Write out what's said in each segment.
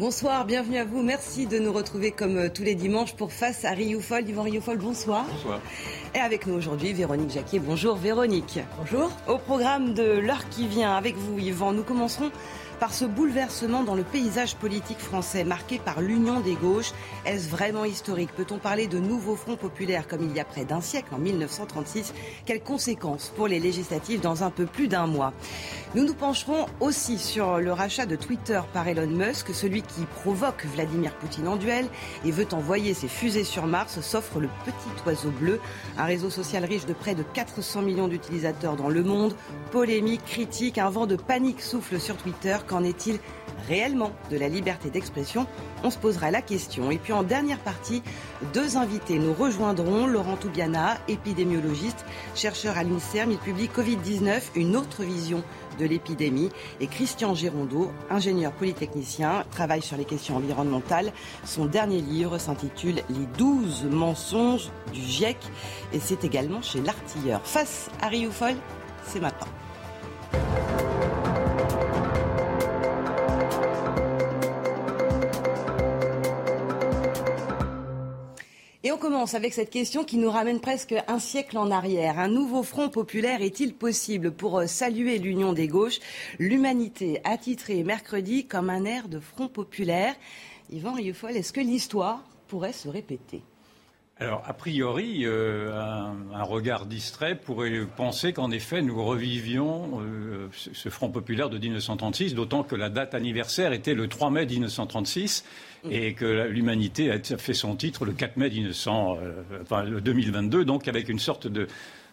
Bonsoir, bienvenue à vous. Merci de nous retrouver comme euh, tous les dimanches pour Face à Rioufol. Yvan Rioufol, bonsoir. Bonsoir. Et avec nous aujourd'hui, Véronique Jacquier. Bonjour Véronique. Bonjour. Au programme de l'heure qui vient avec vous, Yvan, nous commencerons par ce bouleversement dans le paysage politique français marqué par l'union des gauches. Est-ce vraiment historique? Peut-on parler de nouveaux fronts populaires comme il y a près d'un siècle, en 1936 Quelles conséquences pour les législatives dans un peu plus d'un mois? Nous nous pencherons aussi sur le rachat de Twitter par Elon Musk, celui qui provoque Vladimir Poutine en duel et veut envoyer ses fusées sur Mars, s'offre le petit oiseau bleu, un réseau social riche de près de 400 millions d'utilisateurs dans le monde. Polémique, critique, un vent de panique souffle sur Twitter Qu'en est-il réellement de la liberté d'expression? On se posera la question. Et puis en dernière partie, deux invités nous rejoindront. Laurent Toubiana, épidémiologiste, chercheur à l'INSERM, il publie Covid-19, une autre vision de l'épidémie. Et Christian Gérondeau, ingénieur polytechnicien, travaille sur les questions environnementales. Son dernier livre s'intitule Les 12 mensonges du GIEC et c'est également chez l'artilleur. Face à Rioufol, c'est maintenant. Et on commence avec cette question qui nous ramène presque un siècle en arrière. Un nouveau front populaire est-il possible pour euh, saluer l'union des gauches? L'humanité a titré mercredi comme un air de front populaire. Yvan Rieufol, est-ce que l'histoire pourrait se répéter? Alors, a priori, euh, un, un, regard distrait pourrait penser qu'en effet, nous revivions euh, ce Front populaire de 1936, d'autant que la date anniversaire était le 3 mai 1936 et que l'humanité a fait son titre le 4 mai 1900, euh, enfin, le 2022, donc avec une sorte de,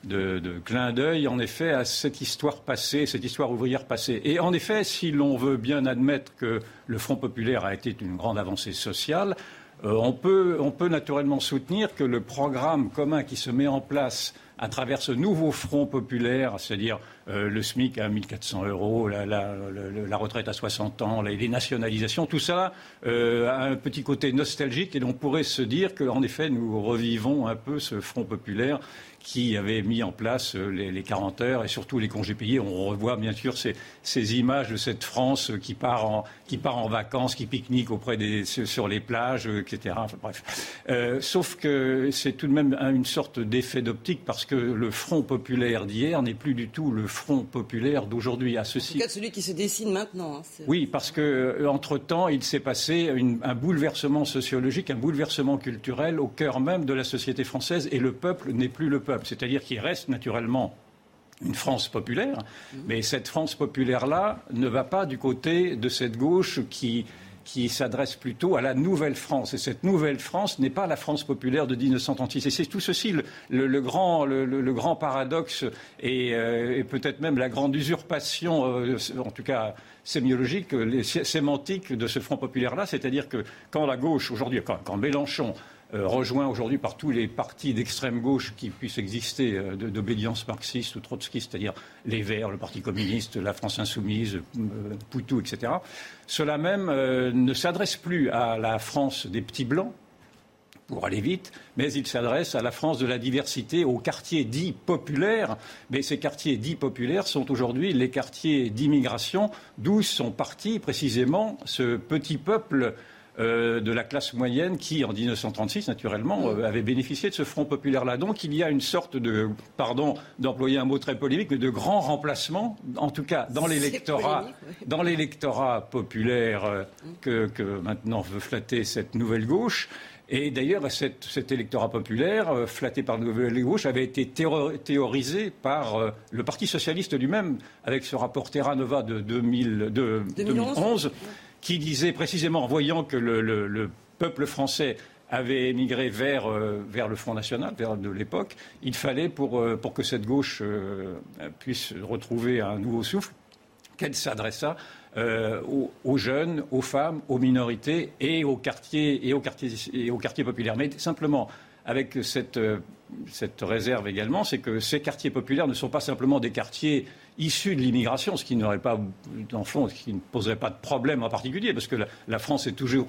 de, de clin d'œil, en effet, à cette histoire passée, cette histoire ouvrière passée. Et en effet, si l'on veut bien admettre que le Front populaire a été une grande avancée sociale, euh, on, peut, on, peut, naturellement soutenir que le programme commun qui se met en place à travers ce nouveau front populaire, c'est-à-dire euh, le SMIC à 1400 euros, la, retraite à 60 ans, les, nationalisations, tout ça euh, a un petit côté nostalgique et on pourrait se dire qu'en effet nous revivons un peu ce front populaire qui avait mis en place euh, les, les, 40 heures et surtout les congés payés. On revoit bien sûr ces, images de cette France qui part en, qui part en vacances, qui pique-nique auprès des, sur les plages, etc. Bref. Sauf que c'est tout de même une sorte d'effet d'optique parce que le Front populaire d'hier n'est plus du tout le populaire d'aujourd'hui. À ceci. En tout cas, celui qui se dessine maintenant. Hein, oui, parce que euh, entre temps, il s'est passé une, un bouleversement sociologique, un bouleversement culturel au cœur même de la société française et le peuple n'est plus le peuple c'est-à-dire qu'il reste naturellement une France populaire, mais cette France populaire-là ne va pas du côté de cette gauche qui, qui s'adresse plutôt à la nouvelle France. Et cette nouvelle France n'est pas la France populaire de 1936. Et c'est tout ceci le, grand, le, grand, paradoxe et, euh, et peut-être même la grande usurpation, euh, en tout cas sémiologique, les, sémantique de ce Front populaire-là. C'est-à-dire que quand la gauche, aujourd'hui, quand, Mélenchon euh, rejoint aujourd'hui par tous les partis d'extrême gauche qui puissent exister euh, d'obédience marxiste ou trotskiste, c'est-à-dire les Verts, le Parti communiste, la France insoumise, euh, Poutou, etc. Cela même euh, ne s'adresse plus à la France des petits blancs, pour aller vite, mais il s'adresse à la France de la diversité, aux quartiers dits populaires. Mais ces quartiers dits populaires sont aujourd'hui les quartiers d'immigration, d'où sont partis précisément ce petit peuple euh, de la classe moyenne qui, en 1936, naturellement, euh, avait bénéficié de ce Front populaire-là. Donc il y a une sorte de, pardon d'employer un mot très polémique, mais de grand remplacement, en tout cas dans l'électorat, oui. dans l'électorat populaire euh, que, que, maintenant veut flatter cette nouvelle gauche. Et d'ailleurs, cet, cet, électorat populaire, euh, flatté par la nouvelle gauche, avait été théorisé par euh, le Parti socialiste lui-même, avec ce rapport Terra Nova de, 2000, de 2011. 2011 qui disait précisément, en voyant que le, le, le peuple français avait émigré vers, euh, vers, le Front National, vers de l'époque, il fallait, pour, euh, pour, que cette gauche euh, puisse retrouver un nouveau souffle, qu'elle s'adressât euh, aux, jeunes, aux femmes, aux minorités et aux quartiers, et aux quartiers, et aux quartiers populaires. Mais simplement, avec cette, cette réserve également, c'est que ces quartiers populaires ne sont pas simplement des quartiers issus de l'immigration, ce qui n'aurait pas, dans fond, ce qui ne poserait pas de problème en particulier, parce que la, France est toujours,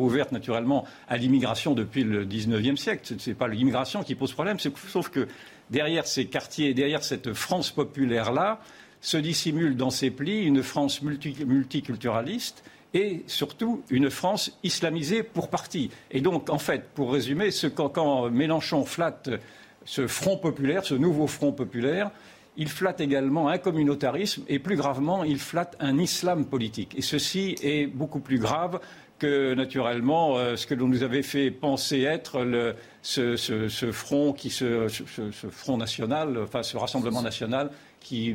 ouverte naturellement à l'immigration depuis le 19e siècle. Ce n'est pas l'immigration qui pose problème, sauf que derrière ces quartiers, derrière cette France populaire-là, se dissimule dans ses plis une France multiculturaliste et surtout une France islamisée pour partie. Et donc, en fait, pour résumer, quand, Mélenchon flatte ce front populaire, ce nouveau front populaire, il flatte également un communautarisme et plus gravement, il flatte un islam politique. Et ceci est beaucoup plus grave que naturellement euh, ce que l'on nous avait fait penser être ce, front qui ce, front national, enfin ce rassemblement national qui,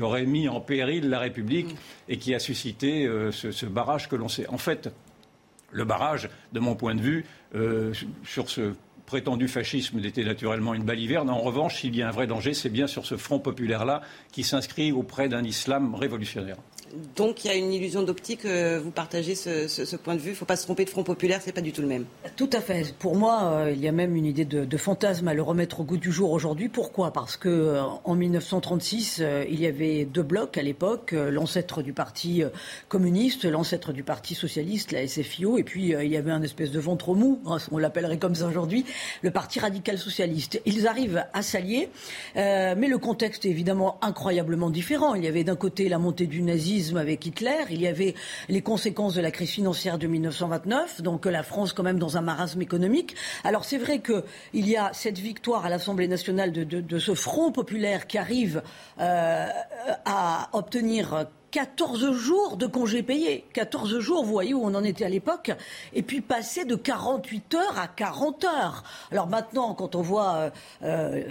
aurait mis en péril la République et qui a suscité euh, ce, barrage que l'on sait. En fait, le barrage, de mon point de vue, euh, sur ce prétendu fascisme était naturellement une baliverne. En revanche, s'il y a un vrai danger, c'est bien sur ce front populaire-là qui s'inscrit auprès d'un islam révolutionnaire. Donc il y a une illusion d'optique. Euh, vous partagez ce, point de vue. Il ne faut pas se tromper de Front populaire, ce n'est pas du tout le même. Tout à fait. Pour moi, euh, il y a même une idée de, fantasme à le remettre au goût du jour aujourd'hui. Pourquoi? Parce que euh, en 1936, il y avait deux blocs à l'époque l'ancêtre du parti communiste, l'ancêtre du parti socialiste, la SFIO, et puis il y avait un espèce de ventre mou, hein, on l'appellerait comme ça aujourd'hui, le parti radical socialiste. Ils arrivent à s'allier, mais le contexte est évidemment incroyablement différent. Il y avait d'un côté la montée du nazisme avec Hitler, il y avait les conséquences de la crise financière de 1929, donc la France quand même dans un marasme économique. Alors c'est vrai qu'il y a cette victoire à l'Assemblée nationale de, ce front populaire qui arrive euh, à obtenir 14 jours de congés payés. 14 jours, vous voyez où on en était à l'époque. Et puis passer de 48 heures à 40 heures. Alors maintenant, quand on voit euh, euh,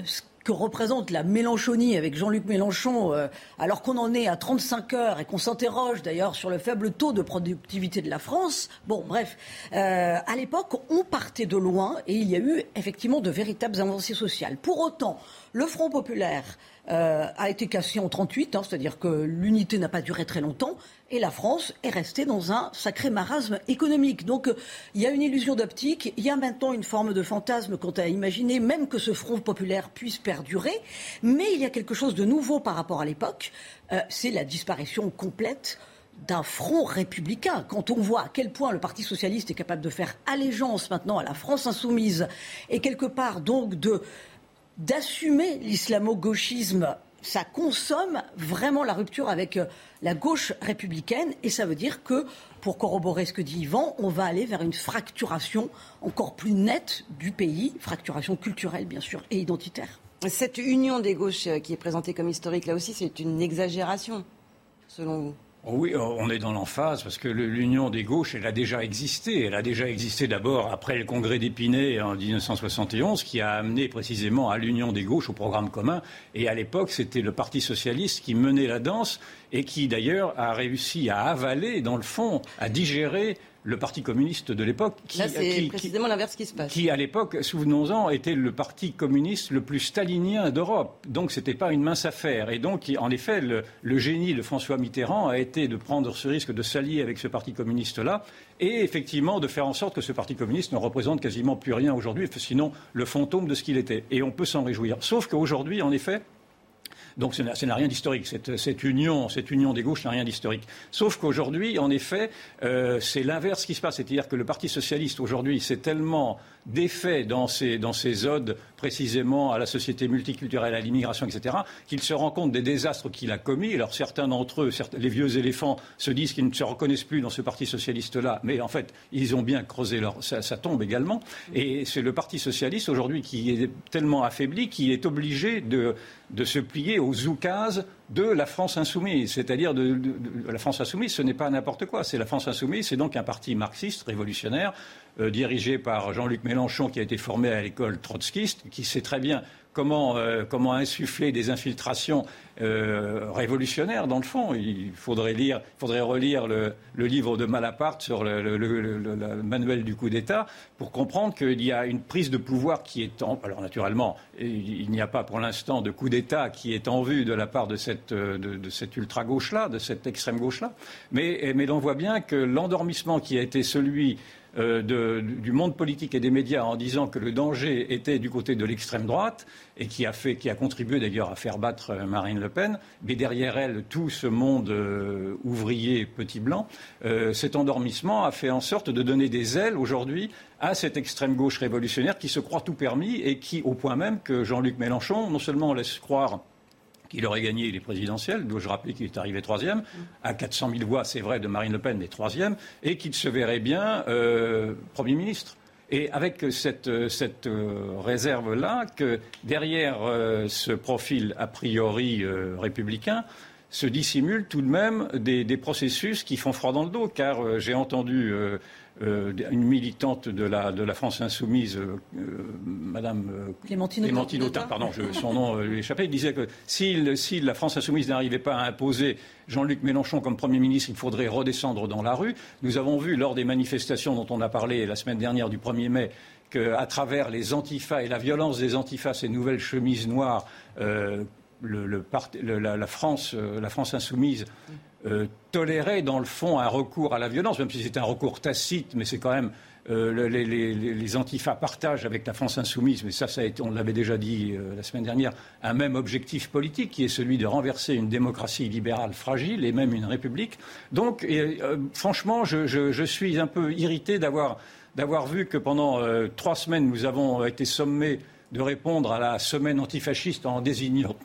que représente la Mélenchonie avec Jean-Luc Mélenchon, euh, alors qu'on en est à 35 heures et qu'on s'interroge d'ailleurs sur le faible taux de productivité de la France. Bon, bref, euh, à l'époque, on partait de loin et il y a eu effectivement de véritables avancées sociales. Pour autant, le Front populaire euh, a été cassé en 38, hein, c'est-à-dire que l'unité n'a pas duré très longtemps, et la France est restée dans un sacré marasme économique. Donc il y a une illusion d'optique, il y a maintenant une forme de fantasme quant à imaginer même que ce front populaire puisse perdurer, mais il y a quelque chose de nouveau par rapport à l'époque, euh, c'est la disparition complète d'un front républicain. Quand on voit à quel point le Parti socialiste est capable de faire allégeance maintenant à la France insoumise et quelque part donc de d'assumer l'islamo-gauchisme, ça consomme vraiment la rupture avec euh, la gauche républicaine et ça veut dire que, pour corroborer ce que dit Yvan, on va aller vers une fracturation encore plus nette du pays, fracturation culturelle bien sûr et identitaire. Cette union des gauches euh, qui est présentée comme historique, là aussi, c'est une exagération, selon vous? Oui, oh, on est dans l'emphase parce que l'union des gauches, elle a déjà existé. Elle a déjà existé d'abord après le congrès d'Épinay en 1971, qui a amené précisément à l'union des gauches au programme commun. Et à l'époque, c'était le Parti socialiste qui menait la danse et qui d'ailleurs a réussi à avaler, dans le fond, à digérer le Parti communiste de l'époque. Qui, c'est précisément l'inverse qui se passe. Qui, à l'époque, souvenons-en, était le parti communiste le plus stalinien d'Europe. Donc, ce n'était pas une mince affaire. Et donc, en effet, le, génie de François Mitterrand a été de prendre ce risque de s'allier avec ce parti communiste-là et effectivement de faire en sorte que ce parti communiste ne représente quasiment plus rien aujourd'hui, sinon le fantôme de ce qu'il était. Et on peut s'en réjouir. Sauf qu'aujourd'hui, en effet, donc ça n'a rien d'historique. Cette, union, cette union des gauches n'a rien d'historique. Sauf qu'aujourd'hui, en effet, euh, c'est l'inverse qui se passe. C'est-à-dire que le Parti socialiste, aujourd'hui, c'est tellement défait dans ses, dans ses odes précisément à la société multiculturelle, à l'immigration, etc., qu'il se rend compte des désastres qu'il a commis. Alors certains d'entre eux, les vieux éléphants, se disent qu'ils ne se reconnaissent plus dans ce Parti socialiste-là, mais en fait, ils ont bien creusé leur, ça, tombe également. Et c'est le Parti socialiste aujourd'hui qui est tellement affaibli qu'il est obligé de, de se plier aux oukases de la France insoumise. C'est-à-dire de, la France insoumise, ce n'est pas n'importe quoi. C'est la France insoumise, c'est donc un parti marxiste, révolutionnaire, euh, dirigé par Jean-Luc Mélenchon, qui a été formé à l'école trotskiste, qui sait très bien comment, euh, comment insuffler des infiltrations euh, révolutionnaire dans le fond. Il faudrait, lire, faudrait relire le, livre de Malaparte sur le, manuel du coup d'État pour comprendre qu'il y a une prise de pouvoir qui est en... Alors naturellement, il n'y a pas pour l'instant de coup d'État qui est en vue de la part de cette, de, cette ultra-gauche-là, de cette extrême-gauche-là, mais, mais on voit bien que l'endormissement qui a été celui euh, du monde politique et des médias en disant que le danger était du côté de l'extrême droite et qui a, fait, qui a contribué d'ailleurs à faire battre euh, Marine Le Pen, mais derrière elle tout ce monde euh, ouvrier petit blanc, cet endormissement a fait en sorte de donner des ailes aujourd'hui à cette extrême gauche révolutionnaire qui se croit tout permis et qui, au point même que Jean-Luc Mélenchon, non seulement laisse croire qu'il aurait gagné les présidentielles, dois-je rappeler qu'il est arrivé troisième, à 400 000 voix, c'est vrai, de Marine Le Pen, mais troisième, et qu'il se verrait bien euh, Premier ministre. Et avec cette, cette euh, réserve-là, que derrière euh, ce profil a priori républicain, se dissimulent tout de même des, processus qui font froid dans le dos, car j'ai entendu euh, une militante de la, de la France insoumise, euh, euh, Madame Clémentine, Autain, pardon, son nom lui échappait, disait que si, si la France insoumise n'arrivait pas à imposer Jean-Luc Mélenchon comme Premier ministre, il faudrait redescendre dans la rue. Nous avons vu lors des manifestations dont on a parlé la semaine dernière du 1er mai qu'à travers les antifas et la violence des antifas, ces nouvelles chemises noires, le, la, France, la France insoumise euh, tolérer dans le fond un recours à la violence, même si c'est un recours tacite, mais c'est quand même euh, les, antifas partagent avec la France insoumise, mais ça, ça a été, on l'avait déjà dit euh, la semaine dernière, un même objectif politique qui est celui de renverser une démocratie libérale fragile et même une république. Donc, franchement, je, suis un peu irrité d'avoir d'avoir vu que pendant trois semaines, nous avons été sommés de répondre à la semaine antifasciste en désignant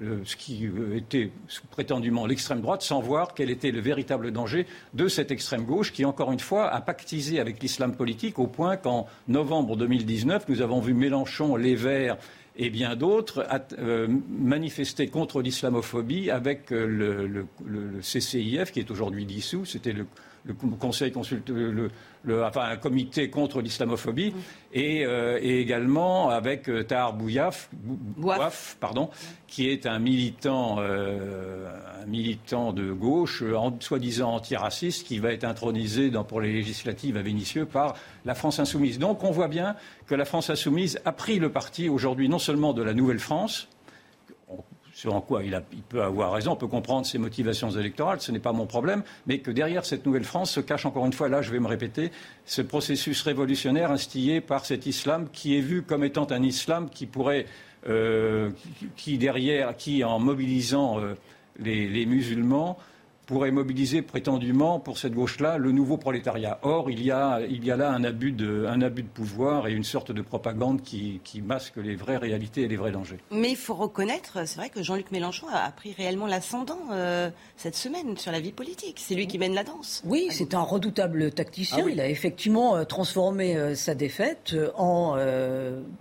ce qui euh, était prétendument l'extrême droite, sans voir quel était le véritable danger de cette extrême gauche qui, encore une fois, a pactisé avec l'islam politique au point qu'en novembre 2019, nous avons vu Mélenchon, les Verts et bien d'autres euh, manifester contre l'islamophobie avec euh, le, CCIF, qui est aujourd'hui dissous. C'était le, Conseil consulte, enfin, un comité contre l'islamophobie, et, euh, également avec euh, Tahar Bouyaf, Bouaf, pardon, qui est un militant, euh, un militant de gauche, soi-disant antiraciste, qui va être intronisé dans, pour les législatives à Vénissieux par la France insoumise. Donc on voit bien que la France insoumise a pris le parti aujourd'hui non seulement de la Nouvelle-France, sur quoi il, peut avoir raison, on peut comprendre ses motivations électorales, ce n'est pas mon problème, mais que derrière cette nouvelle France se cache encore une fois, là je vais me répéter, ce processus révolutionnaire instillé par cet islam qui est vu comme étant un islam qui pourrait, euh, qui, derrière, qui en mobilisant euh, les, musulmans, pourrait mobiliser prétendument pour cette gauche-là le nouveau prolétariat. Or, il y a, il y a là un abus, de, un abus de pouvoir et une sorte de propagande qui, qui masque les vraies réalités et les vrais dangers. Mais il faut reconnaître, c'est vrai que Jean-Luc Mélenchon a, pris réellement l'ascendant euh, cette semaine sur la vie politique. C'est lui qui mène la danse. Oui, c'est un redoutable tacticien. Ah il a effectivement euh, transformé euh, sa défaite en,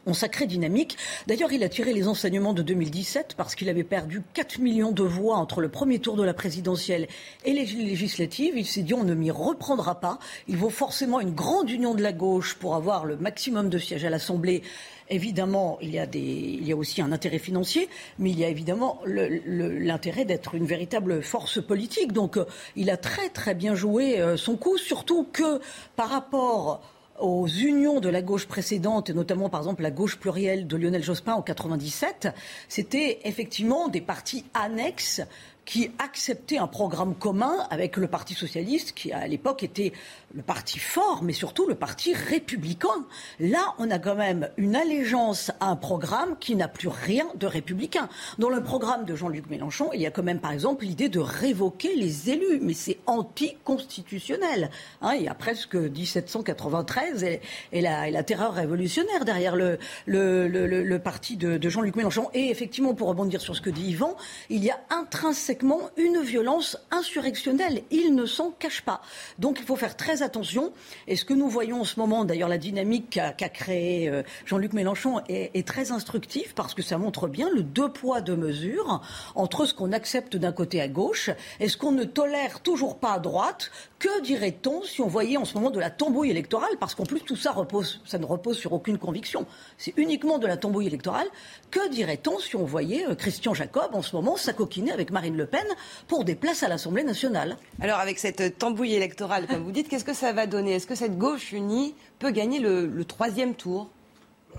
en sacrée dynamique. D'ailleurs, il a tiré les enseignements de 2017 parce qu'il avait perdu 4 millions de voix entre le premier tour de la présidentielle et les législatives. Il s'est dit on ne m'y reprendra pas. Il vaut forcément une grande union de la gauche pour avoir le maximum de sièges à l'Assemblée. Évidemment, il y, a aussi un intérêt financier, mais il y a évidemment l'intérêt d'être une véritable force politique. Donc, euh, il a très très bien joué euh, son coup, surtout que par rapport aux unions de la gauche précédente, et notamment par exemple la gauche plurielle de Lionel Jospin en 97, c'était effectivement des partis annexes qui acceptait un programme commun avec le Parti socialiste, qui à l'époque était le parti fort, mais surtout le parti républicain. Là, on a quand même une allégeance à un programme qui n'a plus rien de républicain. Dans le programme de Jean-Luc Mélenchon, il y a quand même, par exemple, l'idée de révoquer les élus, mais c'est anticonstitutionnel. Hein, il y a presque 1793 et, la, terreur révolutionnaire derrière le, parti de Jean-Luc Mélenchon. Et effectivement, pour rebondir sur ce que dit Yvan, il y a intrinsèquement une violence insurrectionnelle. Il ne s'en cache pas. Donc il faut faire très attention. Et ce que nous voyons en ce moment, d'ailleurs la dynamique qu'a créé euh, Jean-Luc Mélenchon est, très instructive parce que ça montre bien le deux poids, deux mesures entre ce qu'on accepte d'un côté à gauche et ce qu'on ne tolère toujours pas à droite. Que dirait-on si on voyait en ce moment de la tambouille électorale? Parce qu'en plus tout ça ne repose sur aucune conviction. C'est uniquement de la tambouille électorale. Que dirait-on si on voyait euh, Christian Jacob en ce moment s'acoquiner avec Marine Le Pen pour des places à l'Assemblée nationale. Alors avec cette tambouille électorale, comme vous dites, qu'est-ce que ça va donner? Est-ce que cette gauche unie peut gagner le, troisième tour?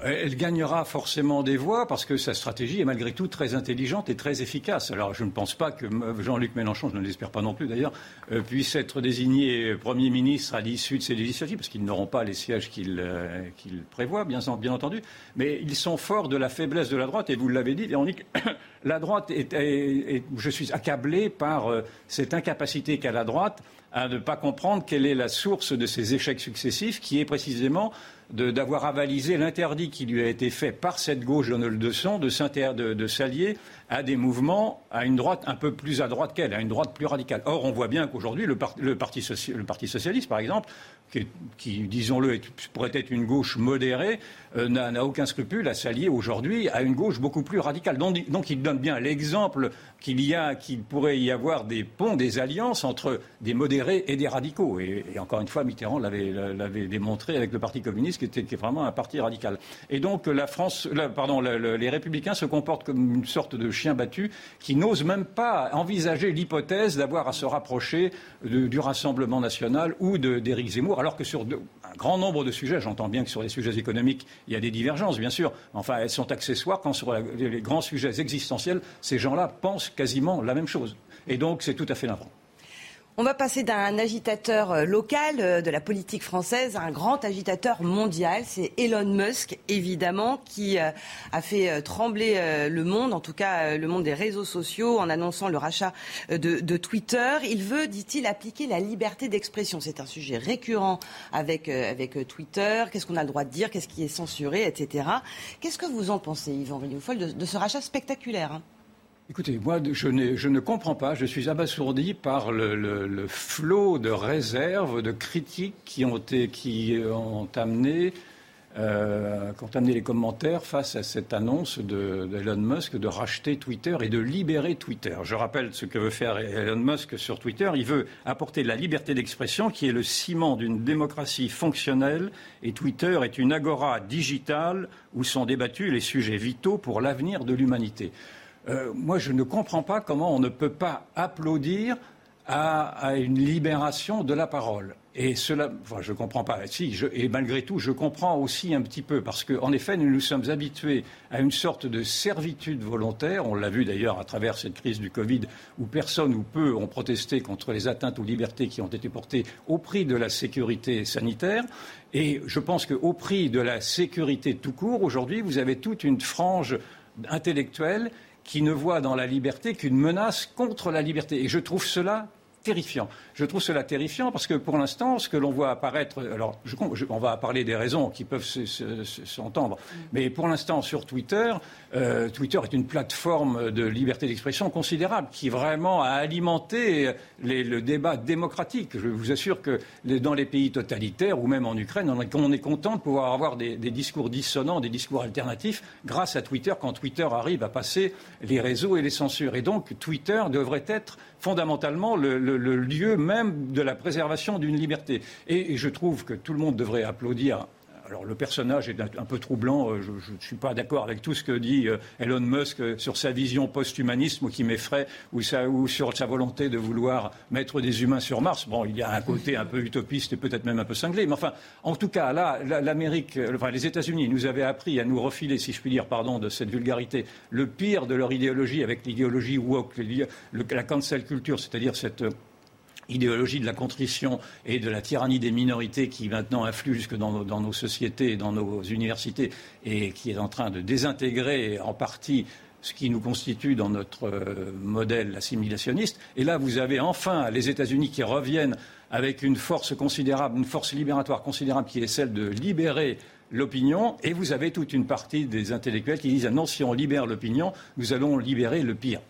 Elle gagnera forcément des voix parce que sa stratégie est malgré tout très intelligente et très efficace. Alors je ne pense pas que Jean-Luc Mélenchon, je ne l'espère pas non plus d'ailleurs, euh, puisse être désigné Premier ministre à l'issue de ces législatives parce qu'ils n'auront pas les sièges qu'il euh, prévoit, bien, entendu. Mais ils sont forts de la faiblesse de la droite et vous l'avez dit, Véronique, la droite est, je suis accablé par euh, cette incapacité qu'a la droite à ne pas comprendre quelle est la source de ces échecs successifs, qui est précisément d'avoir avalisé l'interdit qui lui a été fait par cette gauche Donald Desson de, de, de s'allier à des mouvements à une droite un peu plus à droite qu'elle, à une droite plus radicale. Or, on voit bien qu'aujourd'hui, le, le, parti le, parti socialiste, par exemple, qui, disons-le, pourrait être une gauche modérée, euh, n'a aucun scrupule à s'allier aujourd'hui à une gauche beaucoup plus radicale. Donc, donc il donne bien l'exemple qu'il y a, qu'il pourrait y avoir des ponts, des alliances entre des modérés et des radicaux. Et, encore une fois, Mitterrand l'avait démontré avec le Parti communiste, qui était, vraiment un parti radical. Et donc, la France, pardon, les Républicains se comportent comme une sorte de chien battu qui n'ose même pas envisager l'hypothèse d'avoir à se rapprocher du Rassemblement national ou d'Éric Zemmour, alors que sur un grand nombre de sujets, j'entends bien que sur les sujets économiques, il y a des divergences, bien sûr, enfin, elles sont accessoires quand sur les grands sujets existentiels, ces gens-là pensent quasiment la même chose. Et donc, c'est tout à fait navrant. On va passer d'un agitateur euh, local euh, de la politique française à un grand agitateur mondial. C'est Elon Musk, évidemment, qui euh, a fait trembler le monde, en tout cas le monde des réseaux sociaux, en annonçant le rachat de, Twitter. Il veut, dit-il, appliquer la liberté d'expression. C'est un sujet récurrent avec, avec Twitter. Qu'est-ce qu'on a le droit de dire? Qu'est-ce qui est censuré? Etc. Qu'est-ce que vous en pensez, Yvan Rioufol, de, ce rachat spectaculaire hein Écoutez, moi, je, ne comprends pas. Je suis abasourdi par le, flot de réserves, de critiques qui ont, qui euh, ont amené les commentaires face à cette annonce d'Elon Musk de racheter Twitter et de libérer Twitter. Je rappelle ce que veut faire Elon Musk sur Twitter. Il veut apporter la liberté d'expression qui est le ciment d'une démocratie fonctionnelle et Twitter est une agora digitale où sont débattus les sujets vitaux pour l'avenir de l'humanité. Euh, moi, je ne comprends pas comment on ne peut pas applaudir à, une libération de la parole. Et cela, enfin, je ne comprends pas. Si, et malgré tout, je comprends aussi un petit peu, parce qu'en effet, nous nous sommes habitués à une sorte de servitude volontaire. On l'a vu d'ailleurs à travers cette crise du Covid, où personne ou peu ont protesté contre les atteintes aux libertés qui ont été portées au prix de la sécurité sanitaire. Et je pense qu'au prix de la sécurité tout court, aujourd'hui, vous avez toute une frange intellectuelle qui ne voit dans la liberté qu'une menace contre la liberté. Et je trouve cela terrifiant. Je trouve cela terrifiant parce que pour l'instant, ce que l'on voit apparaître, alors on va parler des raisons qui peuvent s'entendre, mais pour l'instant sur Twitter, euh, Twitter est une plateforme de liberté d'expression considérable qui vraiment a alimenté le débat démocratique. Je vous assure que dans les pays totalitaires ou même en Ukraine, on est, content de pouvoir avoir des, des, discours dissonants, des discours alternatifs grâce à Twitter quand Twitter arrive à passer les réseaux et les censures. Et donc Twitter devrait être fondamentalement le, lieu même de la préservation d'une liberté. et, je trouve que tout le monde devrait applaudir alors le personnage est un, peu troublant. Euh, je ne suis pas d'accord avec tout ce que dit euh, Elon Musk euh, sur sa vision post-humanisme qui m'effraie ou, sur sa volonté de vouloir mettre des humains sur Mars. Bon, il y a un côté un peu utopiste et peut-être même un peu cinglé. Mais enfin, en tout cas, là, l'Amérique, enfin les États-Unis nous avaient appris à nous refiler, si je puis dire, pardon, de cette vulgarité, le pire de leur idéologie avec l'idéologie woke, la cancel culture, c'est-à-dire cette idéologie de la contrition et de la tyrannie des minorités qui maintenant influe jusque dans nos, sociétés et dans nos universités et qui est en train de désintégrer en partie ce qui nous constitue dans notre euh, modèle assimilationniste. Et là, vous avez enfin les États-Unis qui reviennent avec une force considérable, une force libératoire considérable qui est celle de libérer l'opinion, et vous avez toute une partie des intellectuels qui disent ah non, si on libère l'opinion, nous allons libérer le pire.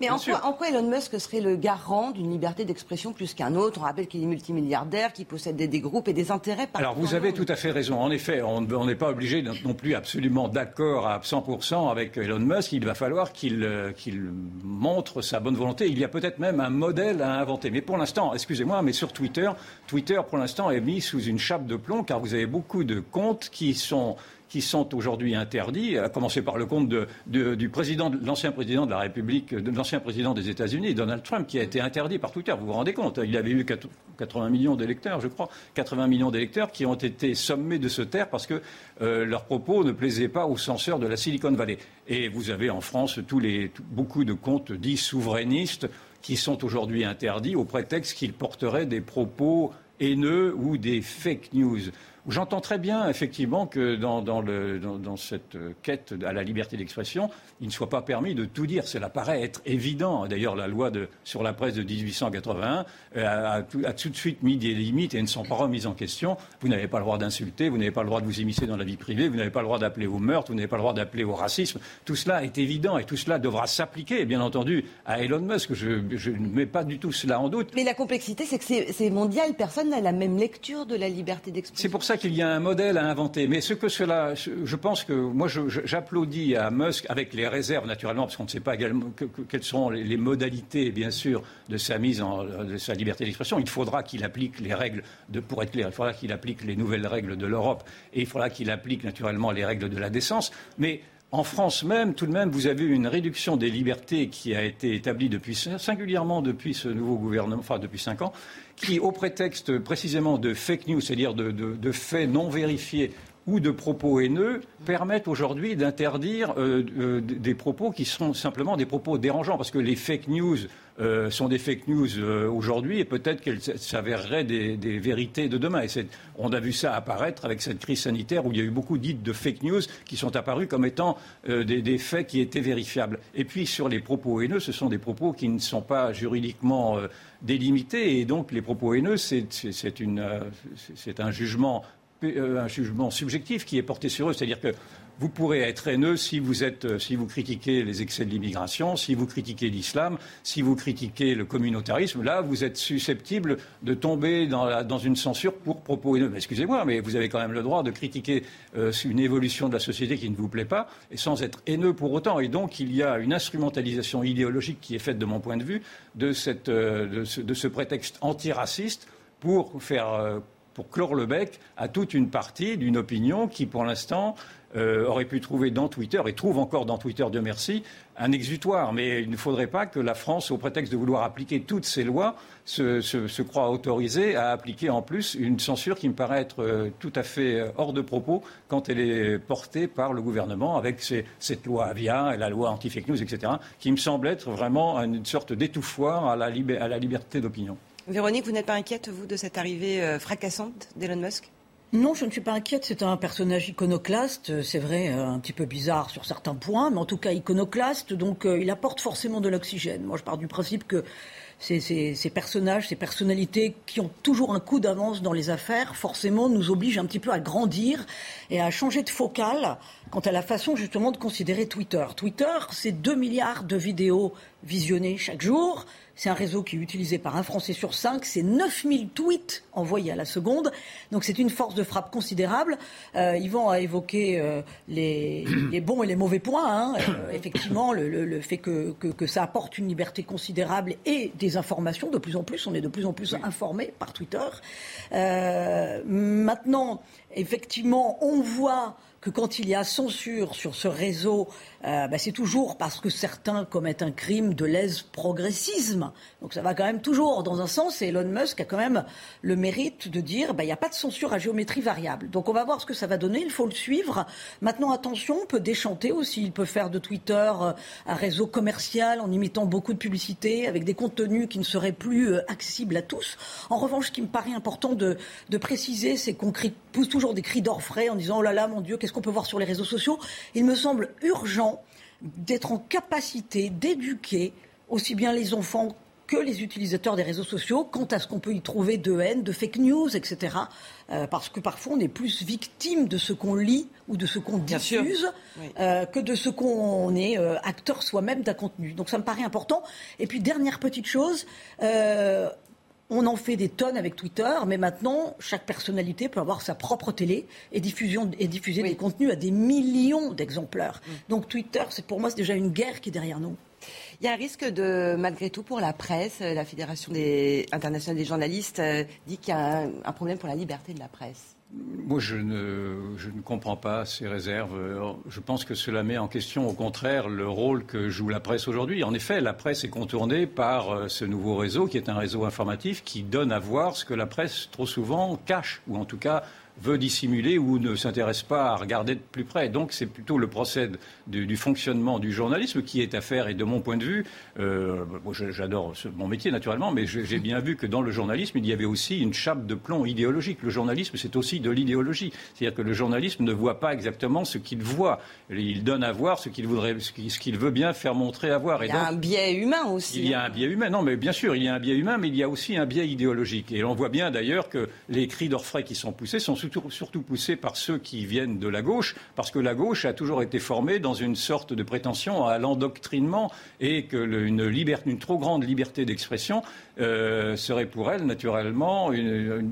Mais en quoi, Elon Musk serait le garant d'une liberté d'expression plus qu'un autre? On rappelle qu'il est multimilliardaire, qu'il possède des, groupes et des intérêts. Alors vous avez tout à fait raison. En effet, on n'est pas obligé non plus absolument d'accord à 100% avec Elon Musk. Il va falloir euh, qu'il montre sa bonne volonté. Il y a peut-être même un modèle à inventer. Mais pour l'instant, excusez-moi, mais sur Twitter, Twitter pour l'instant est mis sous une chape de plomb car vous avez beaucoup de comptes qui sont qui sont aujourd'hui interdits, à commencer par le compte de, du président, l'ancien président de la République, de l'ancien président des États-Unis, Donald Trump, qui a été interdit par Twitter. Vous vous rendez compte Il avait eu 80 millions d'électeurs, je crois, 80 millions d'électeurs qui ont été sommés de se taire parce que euh, leurs propos ne plaisaient pas aux censeurs de la Silicon Valley. Et vous avez en France tous les, beaucoup de comptes dits souverainistes qui sont aujourd'hui interdits au prétexte qu'ils porteraient des propos haineux ou des fake news. J'entends très bien, effectivement, que dans, cette quête à la liberté d'expression, il ne soit pas permis de tout dire. Cela paraît être évident. D'ailleurs, la loi sur la presse de 1881 euh, a, tout, de suite mis des limites et ne sont pas remises en question. Vous n'avez pas le droit d'insulter, vous n'avez pas le droit de vous immiscer dans la vie privée, vous n'avez pas le droit d'appeler au meurtre, vous n'avez pas le droit d'appeler au racisme. Tout cela est évident et tout cela devra s'appliquer, bien entendu, à Elon Musk. Je, ne mets pas du tout cela en doute. Mais la complexité, c'est que c'est mondial. Personne n'a la même lecture de la liberté d'expression. C'est pour ça qu'il y a un modèle à inventer. Mais ce que cela, je pense que moi, j'applaudis à Musk avec les réserves naturellement, parce qu'on ne sait pas également quelles seront les, modalités, bien sûr, de sa mise en de sa liberté d'expression. Il faudra qu'il applique les règles de, pour être clair, il faudra qu'il applique les nouvelles règles de l'Europe et il faudra qu'il applique naturellement les règles de la décence. Mais en France même, tout de même, vous avez une réduction des libertés qui a été établie singulièrement depuis ce nouveau gouvernement, enfin depuis cinq ans, qui, au prétexte précisément de fake news, c'est-à-dire de, faits non vérifiés ou de propos haineux, permettent aujourd'hui d'interdire euh, euh, des propos qui sont simplement des propos dérangeants, parce que les fake news euh, sont des fake news euh, aujourd'hui et peut-être qu'elles s'avéreraient des, vérités de demain. On a vu ça apparaître avec cette crise sanitaire où il y a eu beaucoup dites de fake news qui sont apparus comme étant euh, des, faits qui étaient vérifiables. Et puis sur les propos haineux, ce sont des propos qui ne sont pas juridiquement délimités et donc les propos haineux, c'est un jugement un jugement subjectif qui est porté sur eux. C'est-à-dire que vous pourrez être haineux si vous, êtes, euh, si vous critiquez les excès de l'immigration, si vous critiquez l'islam, si vous critiquez le communautarisme. Là, vous êtes susceptible de tomber dans, une censure pour propos haineux. Excusez-moi, mais vous avez quand même le droit de critiquer euh, une évolution de la société qui ne vous plaît pas, et sans être haineux pour autant. Et donc, il y a une instrumentalisation idéologique qui est faite, de mon point de vue, de, euh, ce, prétexte antiraciste pour faire pour clore le bec à toute une partie d'une opinion qui, pour l'instant, euh, aurait pu trouver dans Twitter, et trouve encore dans Twitter, Dieu merci, un exutoire. Mais il ne faudrait pas que la France, au prétexte de vouloir appliquer toutes ces lois, se, croit autorisée à appliquer en plus une censure qui me paraît être euh, tout à fait euh, hors de propos quand elle est portée par le gouvernement avec cette loi Avia et la loi anti-fake news, etc., qui me semble être vraiment une sorte d'étouffoir à à la liberté d'opinion. Véronique, vous n'êtes pas inquiète, vous, de cette arrivée fracassante d'Elon Musk? Non, je ne suis pas inquiète. C'est un personnage iconoclaste. C'est vrai, euh, un petit peu bizarre sur certains points, mais en tout cas iconoclaste. Donc, euh, il apporte forcément de l'oxygène. Moi, je pars du principe que ces, ces, personnages, ces personnalités qui ont toujours un coup d'avance dans les affaires, forcément, nous obligent un petit peu à grandir et à changer de focale quant à la façon justement de considérer Twitter. Twitter, c'est 2 milliards de vidéos visionnées chaque jour. C'est un réseau qui est utilisé par un Français sur cinq. C'est 9000 tweets envoyés à la seconde. Donc c'est une force de frappe considérable. Euh, Yvan a évoqué euh, les, bons et les mauvais points. Hein. Euh, effectivement, le, fait que, que, ça apporte une liberté considérable et des informations. De plus en plus, on est de plus en plus informés par Twitter. Euh, maintenant, effectivement, on voit que quand il y a censure sur ce réseau, euh, bah, c'est toujours parce que certains commettent un crime de lèse-progressisme. Donc ça va quand même toujours dans un sens. Et Elon Musk a quand même le mérite de dire bah, il n'y a pas de censure à géométrie variable. Donc on va voir ce que ça va donner. Il faut le suivre. Maintenant, attention, on peut déchanter aussi. Il peut faire de Twitter euh, un réseau commercial en imitant beaucoup de publicités avec des contenus qui ne seraient plus euh, accessibles à tous. En revanche, ce qui me paraît important de, de préciser, c'est qu'on pousse toujours des cris d'orfraie en disant oh là là, mon Dieu, qu'est-ce qu'on peut voir sur les réseaux sociaux? Il me semble urgent d'être en capacité d'éduquer aussi bien les enfants que les utilisateurs des réseaux sociaux quant à ce qu'on peut y trouver de haine, de fake news, etc. Euh, parce que parfois on est plus victime de ce qu'on lit ou de ce qu'on diffuse euh, que de ce qu'on est euh, acteur soi-même d'un contenu. Donc ça me paraît important. Et puis dernière petite chose, on en fait des tonnes avec Twitter, mais maintenant, chaque personnalité peut avoir sa propre télé et, diffusion, et diffuser des contenus à des millions d'exemplaires. Mm. Donc Twitter, c'est pour moi, c'est déjà une guerre qui est derrière nous. Il y a un risque de, malgré tout, pour la presse. La Fédération des, internationale des journalistes euh, dit qu'il y a un, problème pour la liberté de la presse. Moi, je ne, je ne, comprends pas ces réserves. Je pense que cela met en question, au contraire, le rôle que joue la presse aujourd'hui. En effet, la presse est contournée par euh, ce nouveau réseau, qui est un réseau informatif, qui donne à voir ce que la presse, trop souvent, cache, ou en tout cas veut dissimuler ou ne s'intéresse pas à regarder de plus près. Donc c'est plutôt le procès du, fonctionnement du journalisme qui est à faire. Et de mon point de vue, euh, j'adore mon métier naturellement, mais j'ai bien vu que dans le journalisme, il y avait aussi une chape de plomb idéologique. Le journalisme, c'est aussi de l'idéologie. C'est-à-dire que le journalisme ne voit pas exactement ce qu'il voit. Il donne à voir ce qu'il voudrait, ce qu'il veut bien faire montrer à voir. il y a un biais humain aussi. Il y a hein. un biais humain. Non, mais bien sûr, il y a un biais humain, mais il y a aussi un biais idéologique. Et on voit bien d'ailleurs que les cris d'orfraie qui sont poussés sont surtout, poussé par ceux qui viennent de la gauche, parce que la gauche a toujours été formée dans une sorte de prétention à l'endoctrinement et que trop grande liberté d'expression euh, serait pour elle naturellement une, euh,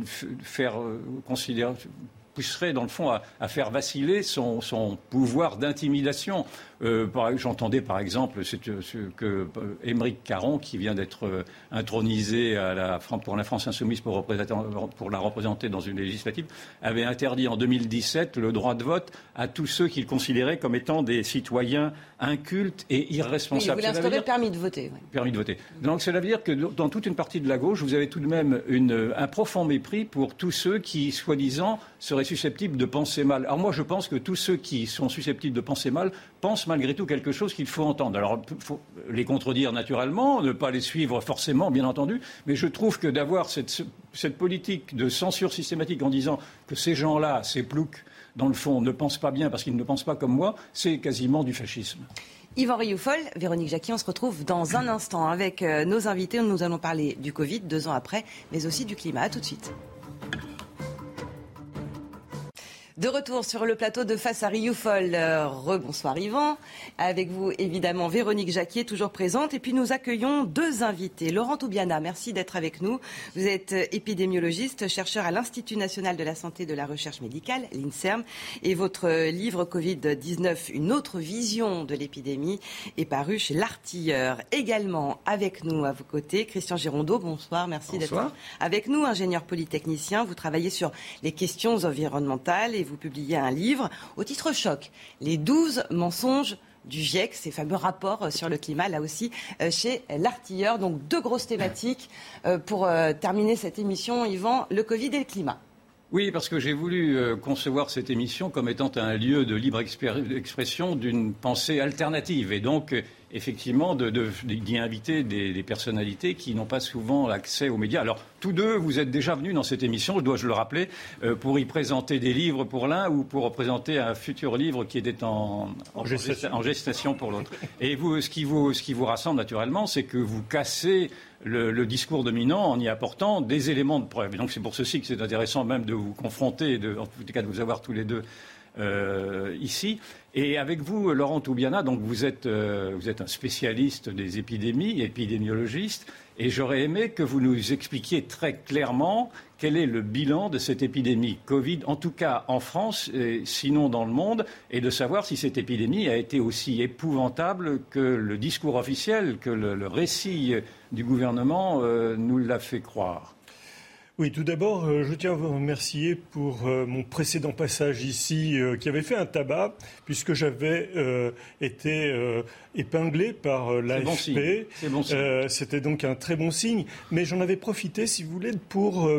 pousserait dans le fond à, faire vaciller son, pouvoir d'intimidation. Euh, j'entendais par exemple ce, que euh, Émeric Caron, qui vient d'être euh, intronisé à la, pour la France insoumise pour, pour, la représenter dans une législative, avait interdit en 2017 le droit de vote à tous ceux qu'il considérait comme étant des citoyens incultes et irresponsables. Oui, il voulait instaurer le permis de voter. Permis de voter. Donc cela veut dire que dans toute une partie de la gauche, vous avez tout de même une, un profond mépris pour tous ceux qui, soi-disant, seraient susceptibles de penser mal. Alors moi, je pense que tous ceux qui sont susceptibles de penser mal pensent malgré tout quelque chose qu'il faut entendre. Alors, il faut les contredire naturellement, ne pas les suivre forcément, bien entendu, mais je trouve que d'avoir cette, cette, politique de censure systématique en disant que ces gens-là, ces ploucs, dans le fond, ne pensent pas bien parce qu'ils ne pensent pas comme moi, c'est quasiment du fascisme. Yvan Rioufol, Véronique Jacqui, on se retrouve dans un instant avec euh, nos invités. Nous allons parler du Covid deux ans après, mais aussi du climat. A tout de suite. De retour sur le plateau de Face à Rioufol. Euh, rebonsoir Yvan. Avec vous, évidemment, Véronique Jacquier, toujours présente. Et puis nous accueillons deux invités. Laurent Toubiana, merci d'être avec nous. Vous êtes épidémiologiste, chercheur à l'Institut national de la santé et de la recherche médicale, l'INSERM. Et votre livre Covid-19, une autre vision de l'épidémie, est paru chez L'Artilleur. Également avec nous à vos côtés, Christian Girondeau. Bonsoir, merci d'être avec nous. Ingénieur polytechnicien, vous travaillez sur les questions environnementales vous publiez un livre au titre choc, Les 12 mensonges du GIEC, ces fameux rapports sur le climat, là aussi, euh, chez l'artilleur. Donc deux grosses thématiques euh, pour euh, terminer cette émission, Yvan, le Covid et le climat. Oui, parce que j'ai voulu concevoir cette émission comme étant un lieu de libre expression d'une pensée alternative. Et donc, effectivement d'y inviter des, personnalités qui n'ont pas souvent accès aux médias. Alors, tous deux, vous êtes déjà venus dans cette émission, dois-je le rappeler, euh, pour y présenter des livres pour l'un ou pour présenter un futur livre qui était en, gestation. pour l'autre. Et vous ce, qui vous, ce qui vous rassemble naturellement, c'est que vous cassez le, discours dominant en y apportant des éléments de preuve. Donc c'est pour ceci que c'est intéressant même de vous confronter, en tout cas de vous avoir tous les deux euh, ici. Et avec vous, Laurent Toubiana, donc vous êtes, euh, vous êtes un spécialiste des épidémies, épidémiologiste, et j'aurais aimé que vous nous expliquiez très clairement quel est le bilan de cette épidémie Covid, en tout cas en France, sinon dans le monde, et de savoir si cette épidémie a été aussi épouvantable que le discours officiel, que le, récit du gouvernement euh, nous l'a fait croire. Oui, tout d'abord, euh, je tiens à vous remercier pour euh, mon précédent passage ici, euh, qui avait fait un tabac, puisque j'avais été épinglé par l'AFP. C'était donc un très bon signe. Mais j'en avais profité, si vous voulez, pour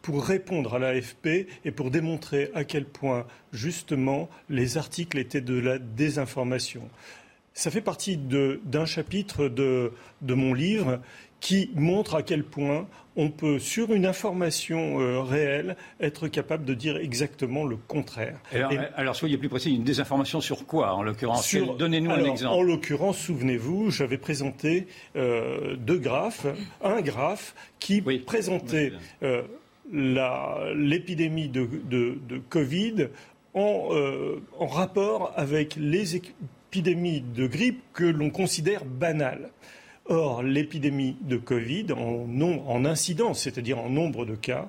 pour répondre à l'AFP et pour démontrer à quel point, justement, les articles étaient de la désinformation. Ça fait partie d'un chapitre de, de, mon livre qui montre à quel point on peut, sur une information euh, réelle, être capable de dire exactement le contraire. Alors, soyez plus précis, une désinformation sur quoi, en l'occurrence? Donnez-nous un exemple. En l'occurrence, souvenez-vous, j'avais présenté euh, deux graphes. Un graphe qui présentait euh, l'épidémie de, de, Covid en, en rapport avec les épidémies de grippe que l'on considère banales. Or, l'épidémie de Covid, en, incidence, c'est-à-dire en nombre de cas,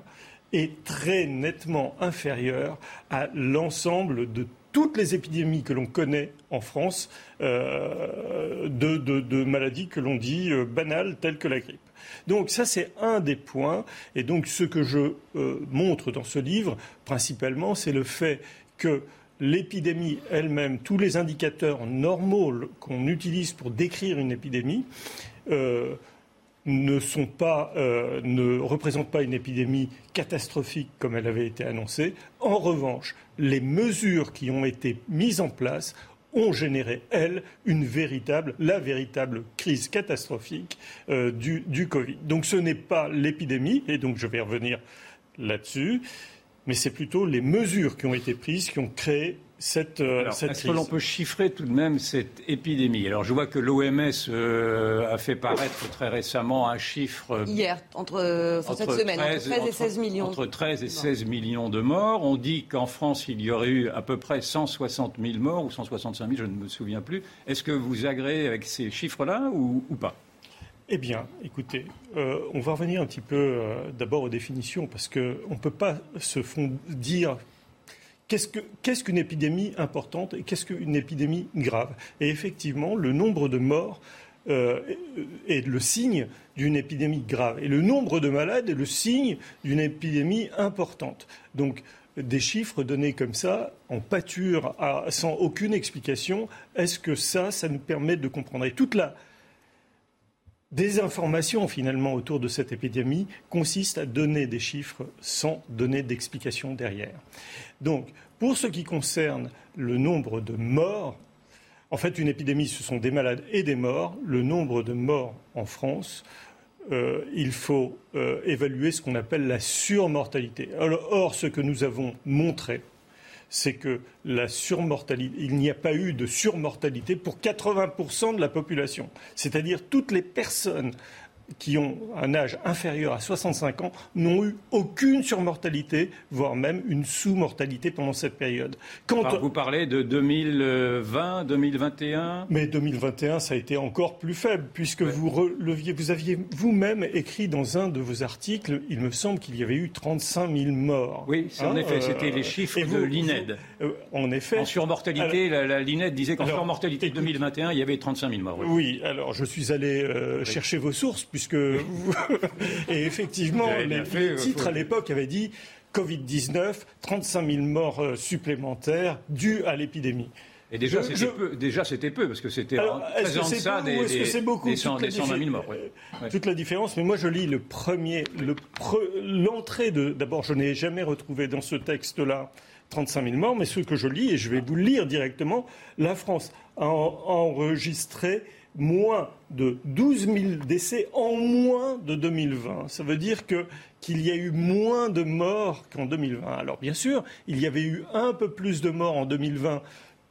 est très nettement inférieure à l'ensemble de toutes les épidémies que l'on connaît en France euh, de, maladies que l'on dit euh, banales telles que la grippe. Donc ça c'est un des points et donc ce que je euh, montre dans ce livre principalement c'est le fait que l'épidémie elle-même, tous les indicateurs normaux qu'on utilise pour décrire une épidémie, ne, sont pas, euh, ne représentent pas une épidémie catastrophique comme elle avait été annoncée. En revanche, les mesures qui ont été mises en place ont généré, elles, la véritable crise catastrophique euh, du, du Covid. Donc ce n'est pas l'épidémie, et donc je vais revenir là-dessus, mais c'est plutôt les mesures qui ont été prises qui ont créé cette, euh, Est-ce que l'on peut chiffrer tout de même cette épidémie? Alors, je vois que l'OMS euh, a fait paraître très récemment un chiffre. Euh, Hier, entre, cette semaine, 13, entre 13 et 16 millions. Entre 13 et 16 millions de morts. On dit qu'en France, il y aurait eu à peu près 160 000 morts ou 165 000, je ne me souviens plus. Est-ce que vous agréez avec ces chiffres-là ou pas? Eh bien, écoutez, euh, on va revenir un petit peu euh, d'abord aux définitions, parce qu'on ne peut pas se dire qu'est-ce qu'une épidémie importante et qu'est-ce qu'une épidémie grave? Et effectivement, le nombre de morts euh, est le signe d'une épidémie grave. Et le nombre de malades est le signe d'une épidémie importante. Donc, des chiffres donnés comme ça, en pâture, sans aucune explication, est-ce que ça, ça nous permet de comprendre? Et toute la des informations finalement autour de cette épidémie consistent à donner des chiffres sans donner d'explication derrière. Donc, pour ce qui concerne le nombre de morts, en fait, une épidémie, ce sont des malades et des morts. Le nombre de morts en France, euh, il faut euh, évaluer ce qu'on appelle la surmortalité. or, ce que nous avons montré, c'est que la surmortalité, il n'y a pas eu de surmortalité pour 80% de la population. C'est-à-dire toutes les personnes qui ont un âge inférieur à 65 ans n'ont eu aucune surmortalité, voire même une sous-mortalité pendant cette période. Quand... vous parlez de 2020, 2021 Mais 2021, ça a été encore plus faible, puisque vous, vous aviez vous-même écrit dans un de vos articles, il me semble qu'il y avait eu 35 000 morts. Oui, c'est en hein, effet, c'était les euh, chiffres de l'INED. Euh, en effet. En surmortalité, l'INED disait qu'en surmortalité 2021, il y avait 35 000 morts. Oui, alors je suis allé euh, chercher vos sources puisque et effectivement les, titres à l'époque avaient dit Covid-19, 35 000 morts euh, supplémentaires dues à l'épidémie. Et déjà, c'était peu, déjà, c'était peu, parce que c'était en ça des, est-ce que c'est beaucoup des 120 000 morts. Toute la différence, mais moi je lis le premier, l'entrée de. D'abord, je n'ai jamais retrouvé dans ce texte-là 35 000 morts, mais ce que je lis, et je vais vous le lire directement, la France a enregistré moins de 12 000 décès en moins de 2020. Ça veut dire que qu'il y a eu moins de morts qu'en 2020. Alors bien sûr, il y avait eu un peu plus de morts en 2020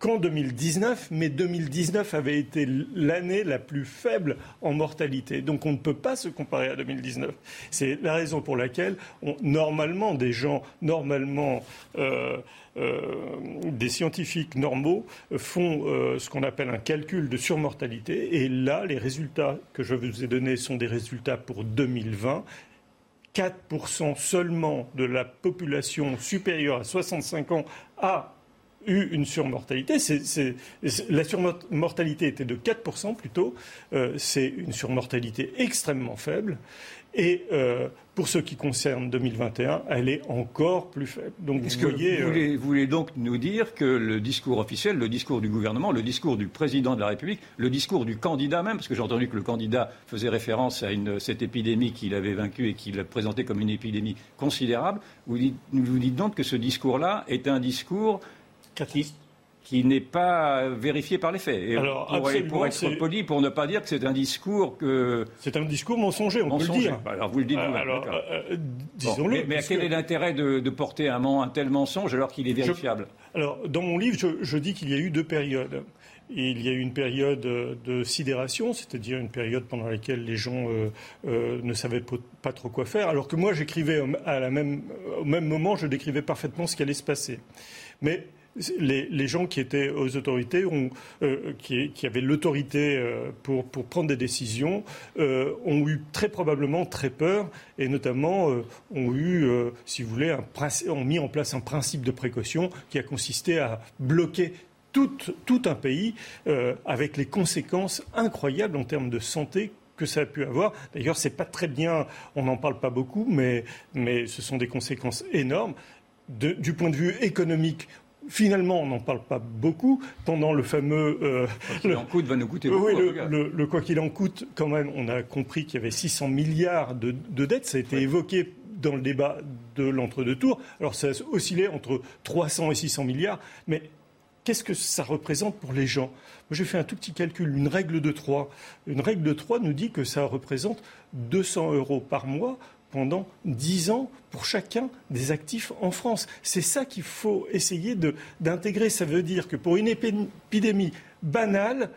qu'en 2019, mais 2019 avait été l'année la plus faible en mortalité. Donc on ne peut pas se comparer à 2019. C'est la raison pour laquelle, normalement, des gens, normalement, euh, euh, des scientifiques normaux font euh, ce qu'on appelle un calcul de surmortalité. Et là, les résultats que je vous ai donnés sont des résultats pour 2020. 4% seulement de la population supérieure à 65 ans a eu une surmortalité. la surmortalité était de 4% plutôt. Euh, c'est une surmortalité extrêmement faible. Et euh, pour ce qui concerne 2021, elle est encore plus faible. Donc, vous, voyez, vous, voulez, vous, voulez, donc nous dire que le discours officiel, le discours du gouvernement, le discours du président de la République, le discours du candidat même, parce que j'ai entendu que le candidat faisait référence à une, cette épidémie qu'il avait vaincue et qu'il présentait comme une épidémie considérable, vous, vous dites donc que ce discours-là est un discours qui n'est pas vérifié par les faits. Et Alors, pour, être poli, pour ne pas dire que c'est un discours que... C'est un discours mensonger, on peut le dire. Bah, alors vous le dites vous alors, euh, disons-le. mais, quel est l'intérêt de, porter un, un, tel mensonge alors qu'il est vérifiable? Alors, dans mon livre, je, dis qu'il y a eu deux périodes. il y a eu une période de sidération, c'est-à-dire une période pendant laquelle les gens euh, euh, ne savaient pas trop quoi faire, alors que moi j'écrivais à la même, au même moment, je décrivais parfaitement ce qui allait se passer. Mais les, gens qui étaient aux autorités, euh, qui, avaient l'autorité euh, pour, prendre des décisions, euh, ont eu très probablement très peur et notamment ont eu, si vous voulez, ont mis en place un principe de précaution qui a consisté à bloquer tout, un pays avec les conséquences incroyables en termes de santé que ça a pu avoir. D'ailleurs, c'est pas très bien, on n'en parle pas beaucoup, mais, ce sont des conséquences énormes. du point de vue économique, Finalement, on n'en parle pas beaucoup pendant le fameux. Euh, quoi qu'il en coûte va nous coûter beaucoup. Oui, le, quoi qu'il en coûte, quand même, on a compris qu'il y avait 600 milliards de, dettes. Ça a été évoqué dans le débat de l'entre-deux tours. Alors, ça a oscillé entre 300 et 600 milliards. Mais qu'est-ce que ça représente pour les gens? Moi, j'ai fait un tout petit calcul, une règle de 3. Une règle de 3 nous dit que ça représente 200 euros par mois pendant 10 ans pour chacun des actifs en France. C'est ça qu'il faut essayer d'intégrer. Ça veut dire que pour une épidémie banale,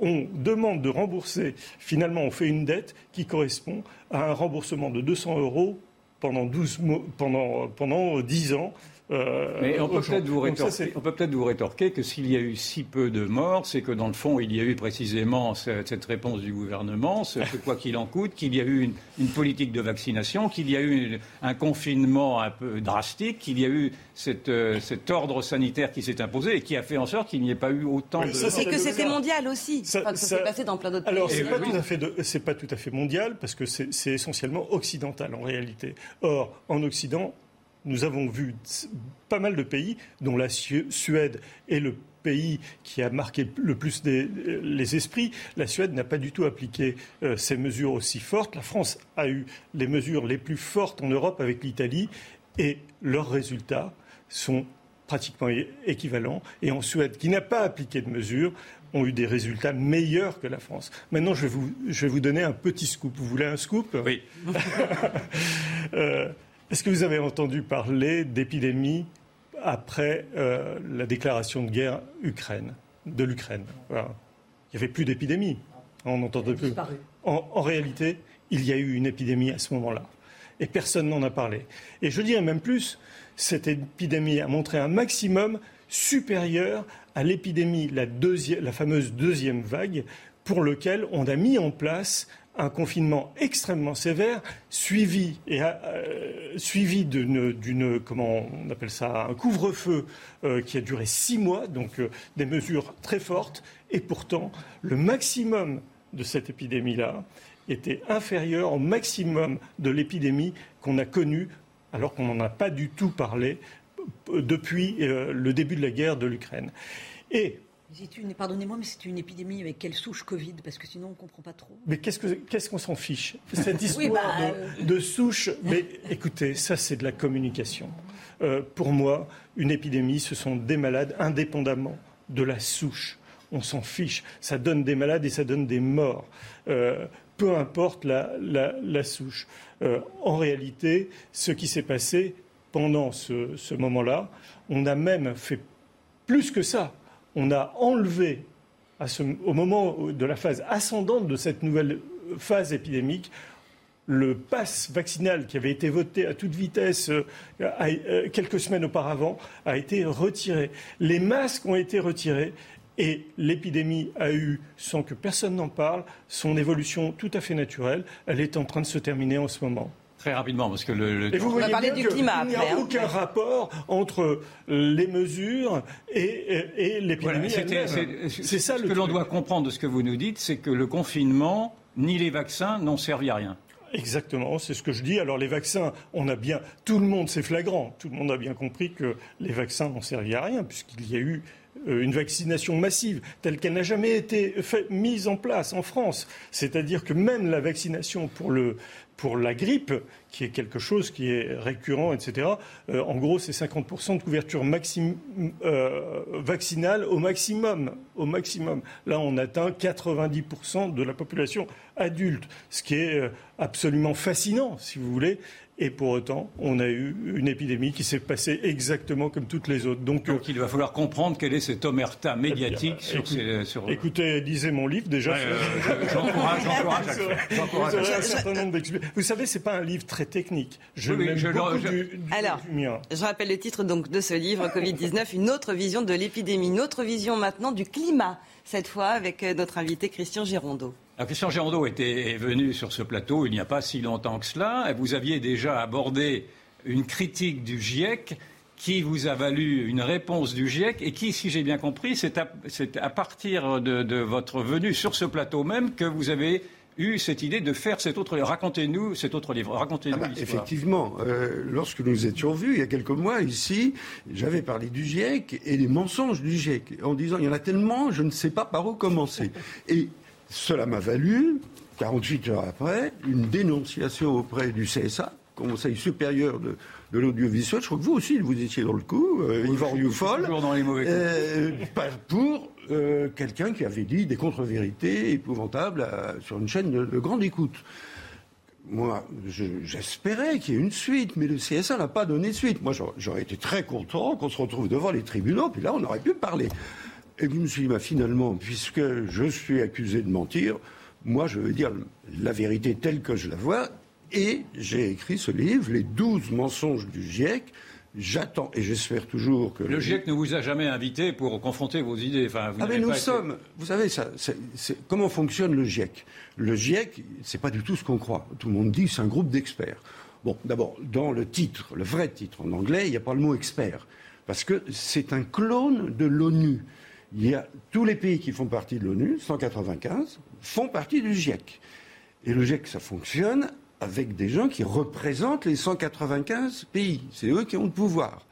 on demande de rembourser, finalement on fait une dette qui correspond à un remboursement de 200 euros pendant, 12 pendant, pendant 10 ans euh, Mais on peut peut-être vous, rétorquer, peut vous rétorquer que s'il y a eu si peu de morts, c'est que dans le fond, il y a eu précisément cette, réponse du gouvernement, ce, quoi qu'il en coûte, qu'il y a eu une, politique de vaccination, qu'il y a eu un confinement un peu drastique, qu'il y a eu euh, cet ordre sanitaire qui s'est imposé et qui a fait en sorte qu'il n'y ait pas eu autant de. C'est que c'était mondial aussi. Ça, que ça, s'est passé dans plein d'autres pays. Alors, c'est pas, pas tout à fait mondial parce que c'est essentiellement occidental en réalité. Or, en Occident, nous avons vu pas mal de pays, dont la Suède est le pays qui a marqué le plus les esprits. La Suède n'a pas du tout appliqué euh, ces mesures aussi fortes. La France a eu les mesures les plus fortes en Europe avec l'Italie et leurs résultats sont pratiquement équivalents. Et en Suède, qui n'a pas appliqué de mesures, ont eu des résultats meilleurs que la France. Maintenant, je vais vous, je vais vous donner un petit scoop. Vous voulez un scoop? Oui. euh, est-ce que vous avez entendu parler d'épidémie après euh, la déclaration de guerre Ukraine, de l'Ukraine? Il n'y avait plus d'épidémie. On n'entendait plus. En, en, réalité, il y a eu une épidémie à ce moment-là. Et personne n'en a parlé. Et je dirais même plus, cette épidémie a montré un maximum supérieur à l'épidémie, la, la fameuse deuxième vague, pour lequel on a mis en place un confinement extrêmement sévère, suivi, et, euh, couvre-feu euh, qui a duré six mois, donc euh, des mesures très fortes, et pourtant le maximum de cette épidémie-là était inférieur au maximum de l'épidémie qu'on a connue, alors qu'on n'en a pas du tout parlé depuis le début de la guerre de l'Ukraine. Pardonnez-moi, mais c'est une épidémie avec quelle souche Covid Parce que sinon, on ne comprend pas trop. Mais qu'est-ce qu'on s'en fiche? Cette histoire bah, euh, de, souche. Mais écoutez, ça, c'est de la communication. Euh, pour moi, une épidémie, ce sont des malades indépendamment de la souche. On s'en fiche. Ça donne des malades et ça donne des morts. Euh, peu importe la, souche. en réalité, ce qui s'est passé pendant ce moment-là, on a même fait plus que ça on a enlevé, au moment de la phase ascendante de cette nouvelle phase épidémique, le pass vaccinal qui avait été voté à toute vitesse euh, euh, quelques semaines auparavant a été retiré. Les masques ont été retirés et l'épidémie a eu, sans que personne n'en parle, son évolution tout à fait naturelle. Elle est en train de se terminer en ce moment. Très rapidement, parce que le. Et vous voyez parler du climat. Il n'y a aucun rapport entre les mesures et, et, l'épidémie. c'est ça ce que l'on doit comprendre de ce que vous nous dites, c'est que le confinement ni les vaccins n'ont servi à rien. Exactement, c'est ce que je dis. Alors les vaccins, on a bien, tout le monde, c'est flagrant, tout le monde a bien compris que les vaccins n'ont servi à rien puisqu'il y a eu euh, une vaccination massive telle qu'elle n'a jamais été mise en place en France. C'est-à-dire que même la vaccination pour, le, pour la grippe, qui est quelque chose qui est récurrent, etc., euh, en gros, c'est 50% de couverture euh, vaccinale au maximum, au maximum. Là, on atteint 90% de la population adulte, ce qui est absolument fascinant, si vous voulez. Et pour autant, on a eu une épidémie qui s'est passée exactement comme toutes les autres. Donc, Donc il va falloir comprendre quel est cet omerta médiatique eh sur, ces, sur, Écoutez, lisez mon livre déjà. j'encourage, j'encourage. un certain nombre Vous savez, c'est pas un livre très technique. Je oui, je, beaucoup du, Alors, je rappelle le titre donc de ce livre, Covid-19, une autre vision de l'épidémie, une autre vision maintenant du climat, cette fois avec euh, notre invité Christian Gérondeau. Christian Gérondeau était venu sur ce plateau il n'y a pas si longtemps que cela. Vous aviez déjà abordé une critique du GIEC qui vous a valu une réponse du GIEC et qui, si j'ai bien compris, c'est à, partir de, votre venue sur ce plateau même que vous avez eu cette idée de faire cet autre livre. Racontez-nous cet autre livre. Racontez-nous ah bah, Effectivement, euh, lorsque nous étions vus il y a quelques mois ici, j'avais parlé du GIEC et des mensonges du GIEC en disant il y en a tellement, je ne sais pas par où commencer. Et cela m'a valu, 48 heures après, une dénonciation auprès du CSA, Conseil supérieur de, l'audiovisuel. Je crois que vous aussi, vous étiez dans le coup, euh, Yvan Youfol. Toujours dans les mauvais coups. Euh, pour euh, quelqu'un qui avait dit des contre-vérités épouvantables sur une chaîne de, grande écoute. Moi, j'espérais qu'il y ait une suite, mais le CSA n'a pas donné suite. Moi, j'aurais été très content qu'on se retrouve devant les tribunaux, puis là, on aurait pu parler. Et puis je me suis dit, bah, finalement, puisque je suis accusé de mentir, moi je veux dire la vérité telle que je la vois. Et j'ai écrit ce livre, Les douze mensonges du GIEC. J'attends et j'espère toujours que. Le GIEC ne vous a jamais invité pour confronter vos idées. Enfin, ah mais nous sommes. Vous savez, ça, comment fonctionne le GIEC? Le GIEC, c'est pas du tout ce qu'on croit. Tout le monde dit c'est un groupe d'experts. Bon, d'abord, dans le titre, le vrai titre en anglais, il n'y a pas le mot expert. Parce que c'est un clone de l'ONU il y a tous les pays qui font partie de l'ONU, 195, font partie du GIEC. Et le GIEC, ça fonctionne avec des gens qui représentent les 195 pays. C'est eux qui ont le pouvoir.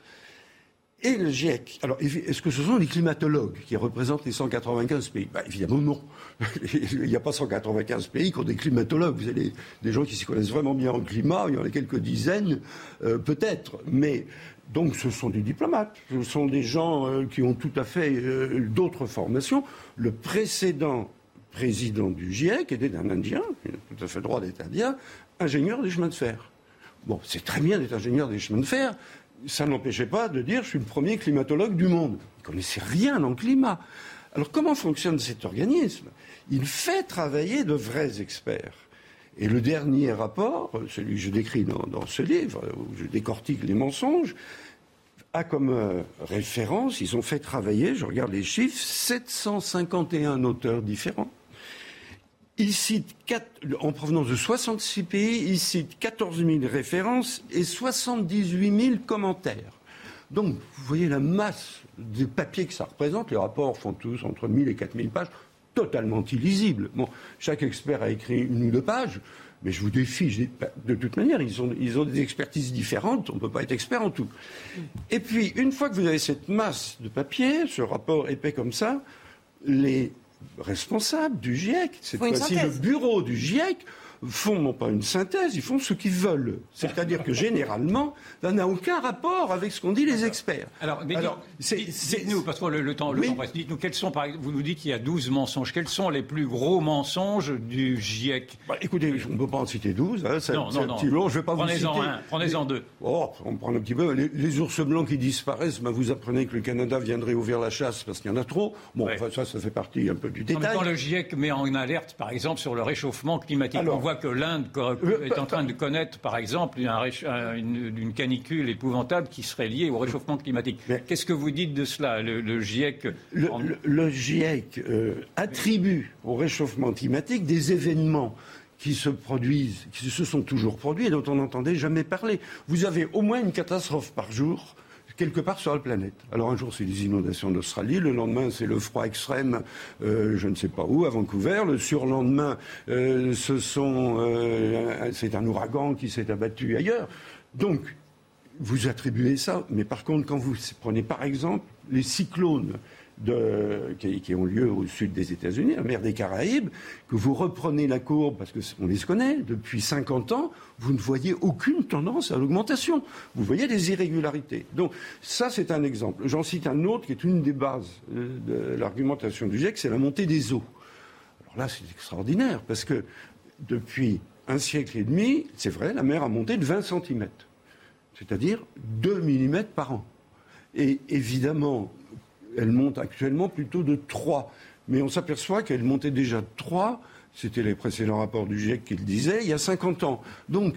Et le GIEC, alors est-ce que ce sont les climatologues qui représentent les 195 pays? Bah, Évidemment non. il n'y a pas 195 pays qui ont des climatologues. Vous avez des gens qui s'y connaissent vraiment bien en climat, il y en a quelques dizaines, euh, peut-être. Mais donc ce sont des diplomates, ce sont des gens euh, qui ont tout à fait euh, d'autres formations. Le précédent président du GIEC était un Indien, il a tout à fait le droit d'être Indien, ingénieur des chemins de fer. Bon, c'est très bien d'être ingénieur des chemins de fer, ça n'empêchait pas de dire je suis le premier climatologue du monde. Il ne connaissait rien en climat. Alors comment fonctionne cet organisme? Il fait travailler de vrais experts. Et le dernier rapport, celui que je décris dans, ce livre, où je décortique les mensonges, a comme euh, référence, ils ont fait travailler, je regarde les chiffres, 751 auteurs différents. Ils citent, en provenance de 66 pays, ils citent 14 000 références et 78 000 commentaires. Donc, vous voyez la masse des papiers que ça représente. Les rapports font tous entre 1000 et 4000 pages totalement illisible. Bon, chaque expert a écrit une ou deux pages, mais je vous défie, de toute manière, ils ont, ils ont des expertises différentes, on ne peut pas être expert en tout. Et puis, une fois que vous avez cette masse de papier, ce rapport épais comme ça, les responsables du GIEC, cette fois-ci le bureau du GIEC, font non pas une synthèse, ils font ce qu'ils veulent. C'est-à-dire que généralement, ça n'a aucun rapport avec ce qu'ont dit les experts. Alors, dites-nous, parce que le, temps, le temps dites-nous, quels sont, par vous nous dites qu'il y a 12 mensonges, quels sont les plus gros mensonges du GIEC bah, Écoutez, on ne peut pas en citer 12, hein, c'est un petit long, je vais pas vous citer. Prenez-en un, prenez-en deux. Oh, on prend un petit peu. Les, ours blancs qui disparaissent, bah, vous apprenez que le Canada viendrait ouvrir la chasse parce qu'il y en a trop. Bon, ça, ça fait partie un peu du détail. Quand le GIEC met en alerte, par exemple, sur le réchauffement climatique, voit que l'Inde est en train de connaître, par exemple, une, canicule épouvantable qui serait liée au réchauffement climatique. Qu'est-ce que vous dites de cela, le, GIEC Le, GIEC euh, attribue au réchauffement climatique des événements qui se produisent, qui se sont toujours produits et dont on n'entendait jamais parler. Vous avez au moins une catastrophe par jour quelque part sur la planète. Alors un jour c'est les inondations d'Australie, le lendemain c'est le froid extrême, euh, je ne sais pas où, à Vancouver, le surlendemain euh, euh, c'est un ouragan qui s'est abattu ailleurs. Donc vous attribuez ça, mais par contre quand vous prenez par exemple les cyclones qui, ont lieu au sud des États-Unis, la mer des Caraïbes, que vous reprenez la courbe, parce qu'on les connaît, depuis 50 ans, vous ne voyez aucune tendance à l'augmentation. Vous voyez des irrégularités. Donc ça, c'est un exemple. J'en cite un autre qui est une des bases de l'argumentation du GIEC, c'est la montée des eaux. Alors là, c'est extraordinaire, parce que depuis un siècle et demi, c'est vrai, la mer a monté de 20 cm, c'est-à-dire 2 mm par an. Et évidemment, elle monte actuellement plutôt de 3. Mais on s'aperçoit qu'elle montait déjà de 3, c'était les précédents rapports du GIEC qui le disaient, il y a 50 ans. Donc,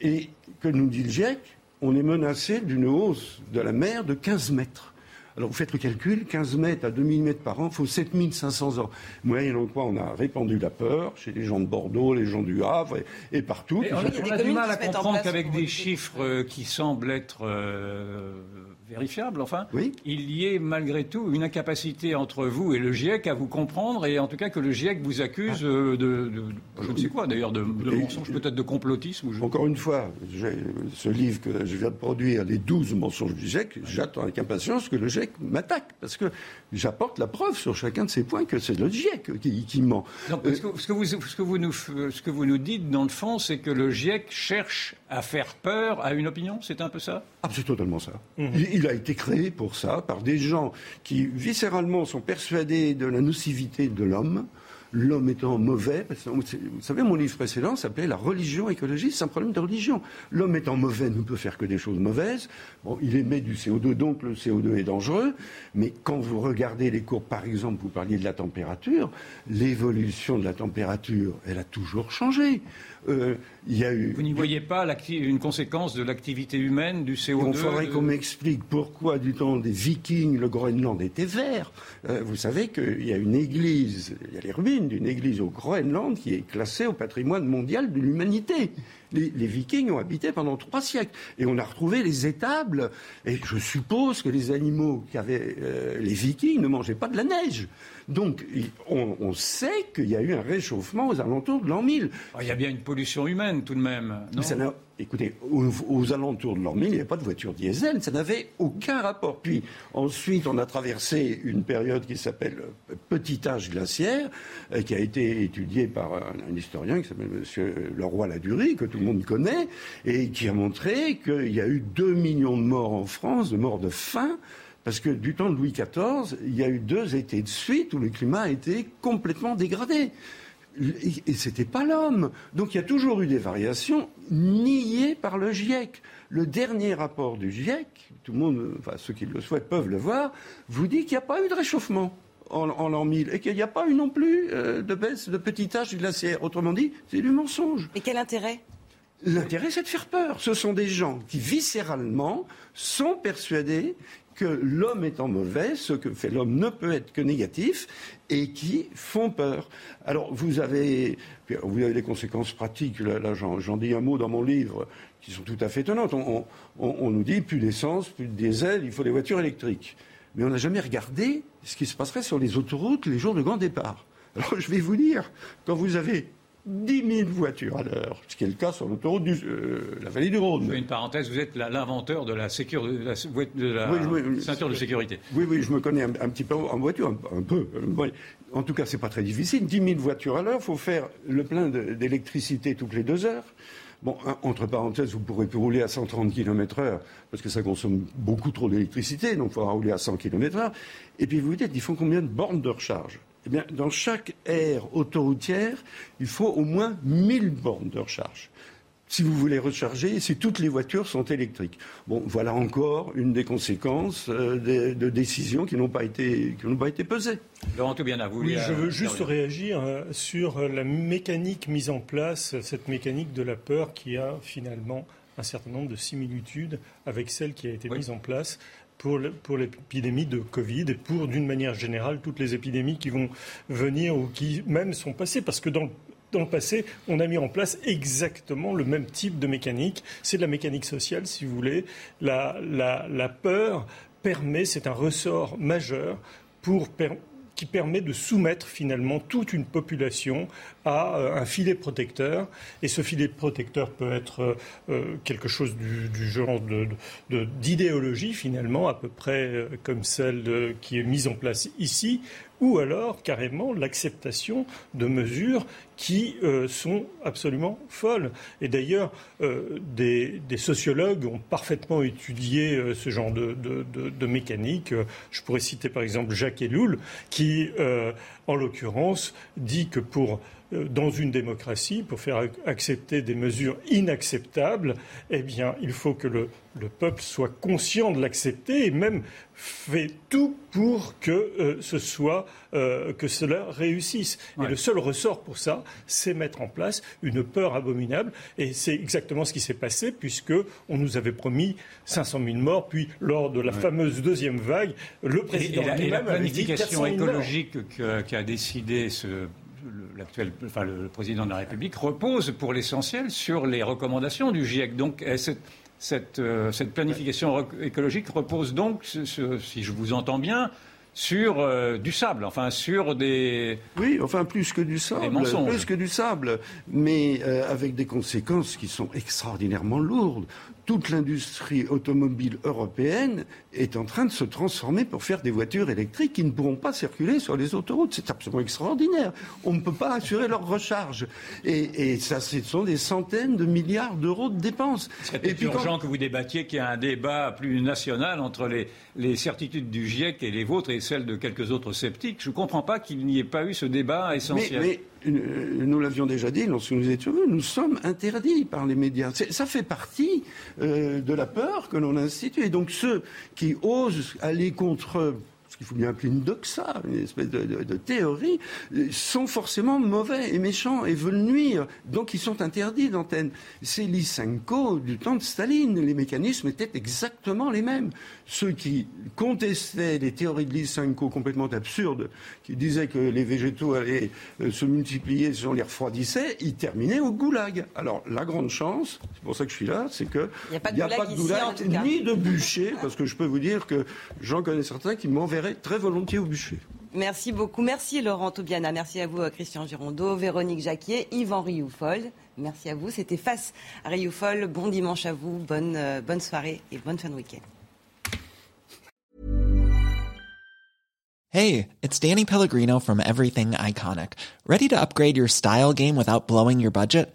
et que nous dit le GIEC On est menacé d'une hausse de la mer de 15 mètres. Alors vous faites le calcul, 15 mètres à 2000 mètres par an, il faut 7500 ans. Moyennant quoi on a répandu la peur chez les gens de Bordeaux, les gens du Havre et, partout. on, a, du mal à comprendre qu'avec des chiffres euh, qui semblent être euh, vérifiable, enfin, il y ait malgré tout une incapacité entre vous et le GIEC à vous comprendre, et en tout cas que le GIEC vous accuse euh, de, je ne sais quoi d'ailleurs, de, mensonges, peut-être de complotisme. Encore une fois, ce livre que je viens de produire, les 12 mensonges du GIEC, j'attends avec impatience que le GIEC m'attaque, parce que j'apporte la preuve sur chacun de ces points que c'est le GIEC qui, ment. Donc, ce, que, vous, ce, que vous nous, ce que vous nous dites, dans le fond, c'est que le GIEC cherche à faire peur à une opinion, c'est un peu ça? Ah, c'est totalement ça. Mhm il a été créé pour ça, par des gens qui, viscéralement, sont persuadés de la nocivité de l'homme, l'homme étant mauvais. Vous savez, mon livre précédent s'appelait La religion écologiste, c'est un problème de religion. L'homme étant mauvais ne peut faire que des choses mauvaises. Bon, il émet du CO2, donc le CO2 est dangereux. Mais quand vous regardez les courbes, par exemple, vous parliez de la température, l'évolution de la température, elle a toujours changé. Euh, y a eu... Vous n'y voyez pas une conséquence de l'activité humaine, du CO2 Il faudrait qu'on m'explique pourquoi, du temps des Vikings, le Groenland était vert. Euh, vous savez qu'il y a une église, il y a les ruines d'une église au Groenland qui est classée au patrimoine mondial de l'humanité. Les, Vikings ont habité pendant trois siècles. Et on a retrouvé les étables. Et je suppose que les animaux qu'avaient euh, les Vikings ne mangeaient pas de la neige. Donc, on, sait qu'il y a eu un réchauffement aux alentours de l'an 1000. Ah, il y a bien une pollution humaine, tout de même. Non écoutez, aux, alentours de l'an 1000, il n'y avait pas de voiture diesel. Ça n'avait aucun rapport. Puis, ensuite, on a traversé une période qui s'appelle euh, petit âge glaciaire, euh, qui a été étudiée par un, historien qui s'appelle M. Leroy-Ladurie, que tout le monde connaît, et qui a montré qu'il y a eu 2 millions de morts en France, de morts de faim, parce que du temps de Louis XIV, il y a eu deux étés de suite où le climat a été complètement dégradé. Et ce n'était pas l'homme. Donc il y a toujours eu des variations niées par le GIEC. Le dernier rapport du GIEC, tout le monde, enfin ceux qui le souhaitent peuvent le voir, vous dit qu'il n'y a pas eu de réchauffement en, l'an 1000 et qu'il n'y a pas eu non plus euh, de baisse de petit âge glaciaire. Autrement dit, c'est du mensonge. Et quel intérêt? L'intérêt, c'est de faire peur. Ce sont des gens qui, viscéralement, sont persuadés que l'homme étant mauvais, ce que fait l'homme ne peut être que négatif, et qui font peur. Alors, vous avez, vous avez des conséquences pratiques, là, j'en dis un mot dans mon livre, qui sont tout à fait étonnantes. On, nous dit plus d'essence, plus de diesel, il faut des voitures électriques. Mais on n'a jamais regardé ce qui se passerait sur les autoroutes les jours de grand départ. Alors, je vais vous dire, quand vous avez 10 000 voitures à l'heure, ce qui est le cas sur l'autoroute de euh, la vallée du Rhône. Une parenthèse, vous êtes l'inventeur de la, ceinture de sécurité. Oui, oui, je me connais un, petit peu en voiture, un, peu. En tout cas, c'est pas très difficile. 10 000 voitures à l'heure, il faut faire le plein d'électricité toutes les deux heures. Bon, entre parenthèses, vous pourrez rouler à 130 km/h parce que ça consomme beaucoup trop d'électricité, donc il faudra rouler à 100 km/h. Et puis vous vous dites, il faut combien de bornes de recharge? Eh bien, dans chaque aire autoroutière, il faut au moins 1000 bornes de recharge. Si vous voulez recharger, si toutes les voitures sont électriques. Bon, voilà encore une des conséquences euh, de, décisions qui n'ont pas été qui n'ont pas été pesées. Laurent bien à vous. Oui, je veux juste réagir euh, sur la mécanique mise en place, cette mécanique de la peur qui a finalement un certain nombre de similitudes avec celle qui a été mise en place pour l'épidémie de Covid et pour, d'une manière générale, toutes les épidémies qui vont venir ou qui même sont passées. Parce que dans le passé, on a mis en place exactement le même type de mécanique. C'est de la mécanique sociale, si vous voulez. La, la, la peur permet, c'est un ressort majeur pour qui permet de soumettre finalement toute une population à euh, un filet protecteur. Et ce filet protecteur peut être euh, quelque chose du, genre d'idéologie finalement, à peu près comme celle qui est mise en place ici, ou alors carrément l'acceptation de mesures qui euh, sont absolument folles. Et d'ailleurs, euh, des, sociologues ont parfaitement étudié euh, ce genre de, de, mécanique. Je pourrais citer par exemple Jacques Ellul, qui, en l'occurrence, dit que pour euh, dans une démocratie, pour faire accepter des mesures inacceptables, eh bien, il faut que le, peuple soit conscient de l'accepter et même fait tout pour que euh, ce soit euh, que cela réussisse. Et le seul ressort pour ça, c'est mettre en place une peur abominable. Et c'est exactement ce qui s'est passé puisque on nous avait promis 500 000 morts, puis lors de la fameuse deuxième vague, le président et, la, planification écologique qui a décidé ce l'actuel, enfin, le, président de la République repose pour l'essentiel sur les recommandations du GIEC. Donc cette, euh, cette, planification écologique repose donc, si je vous entends bien, sur euh, du sable, enfin sur des. Oui, enfin plus que du sable, plus que du sable, mais euh, avec des conséquences qui sont extraordinairement lourdes toute l'industrie automobile européenne est en train de se transformer pour faire des voitures électriques qui ne pourront pas circuler sur les autoroutes. C'est absolument extraordinaire. On ne peut pas assurer leur recharge. Et, ça, ce sont des centaines de milliards d'euros de dépenses. C'est urgent que vous débattiez qu'il y ait un débat plus national entre les, certitudes du GIEC et les vôtres et celles de quelques autres sceptiques. Je ne comprends pas qu'il n'y ait pas eu ce débat essentiel. Nous l'avions déjà dit lorsque nous étions venus, nous sommes interdits par les médias. Ça fait partie euh, de la peur que l'on institue. Et donc ceux qui osent aller contre il faut bien appeler une doxa, une espèce de, théorie, sont forcément mauvais et méchants et veulent nuire. Donc ils sont interdits d'antenne. C'est Lysenko du temps de Staline. Les mécanismes étaient exactement les mêmes. Ceux qui contestaient les théories de Lysenko complètement absurdes, qui disaient que les végétaux allaient euh, se multiplier si on les refroidissait, ils terminaient au goulag. Alors la grande chance, c'est pour ça que je suis là, c'est qu'il n'y a pas de goulag, ni de bûcher, parce que je peux vous dire que j'en connais certains qui m'enverraient très volontiers au bûcher. Merci beaucoup. Merci Laurent Toubiana. Merci à vous euh, Christian Girondeau, Véronique Jacquier, Yvan Rioufol. Merci à vous. C'était Face à Rioufol. Bon dimanche à vous. Bonne, euh, bonne soirée et bonne fin de week-end. Hey, it's Danny Pellegrino from Everything Iconic. Ready to upgrade your style game without blowing your budget?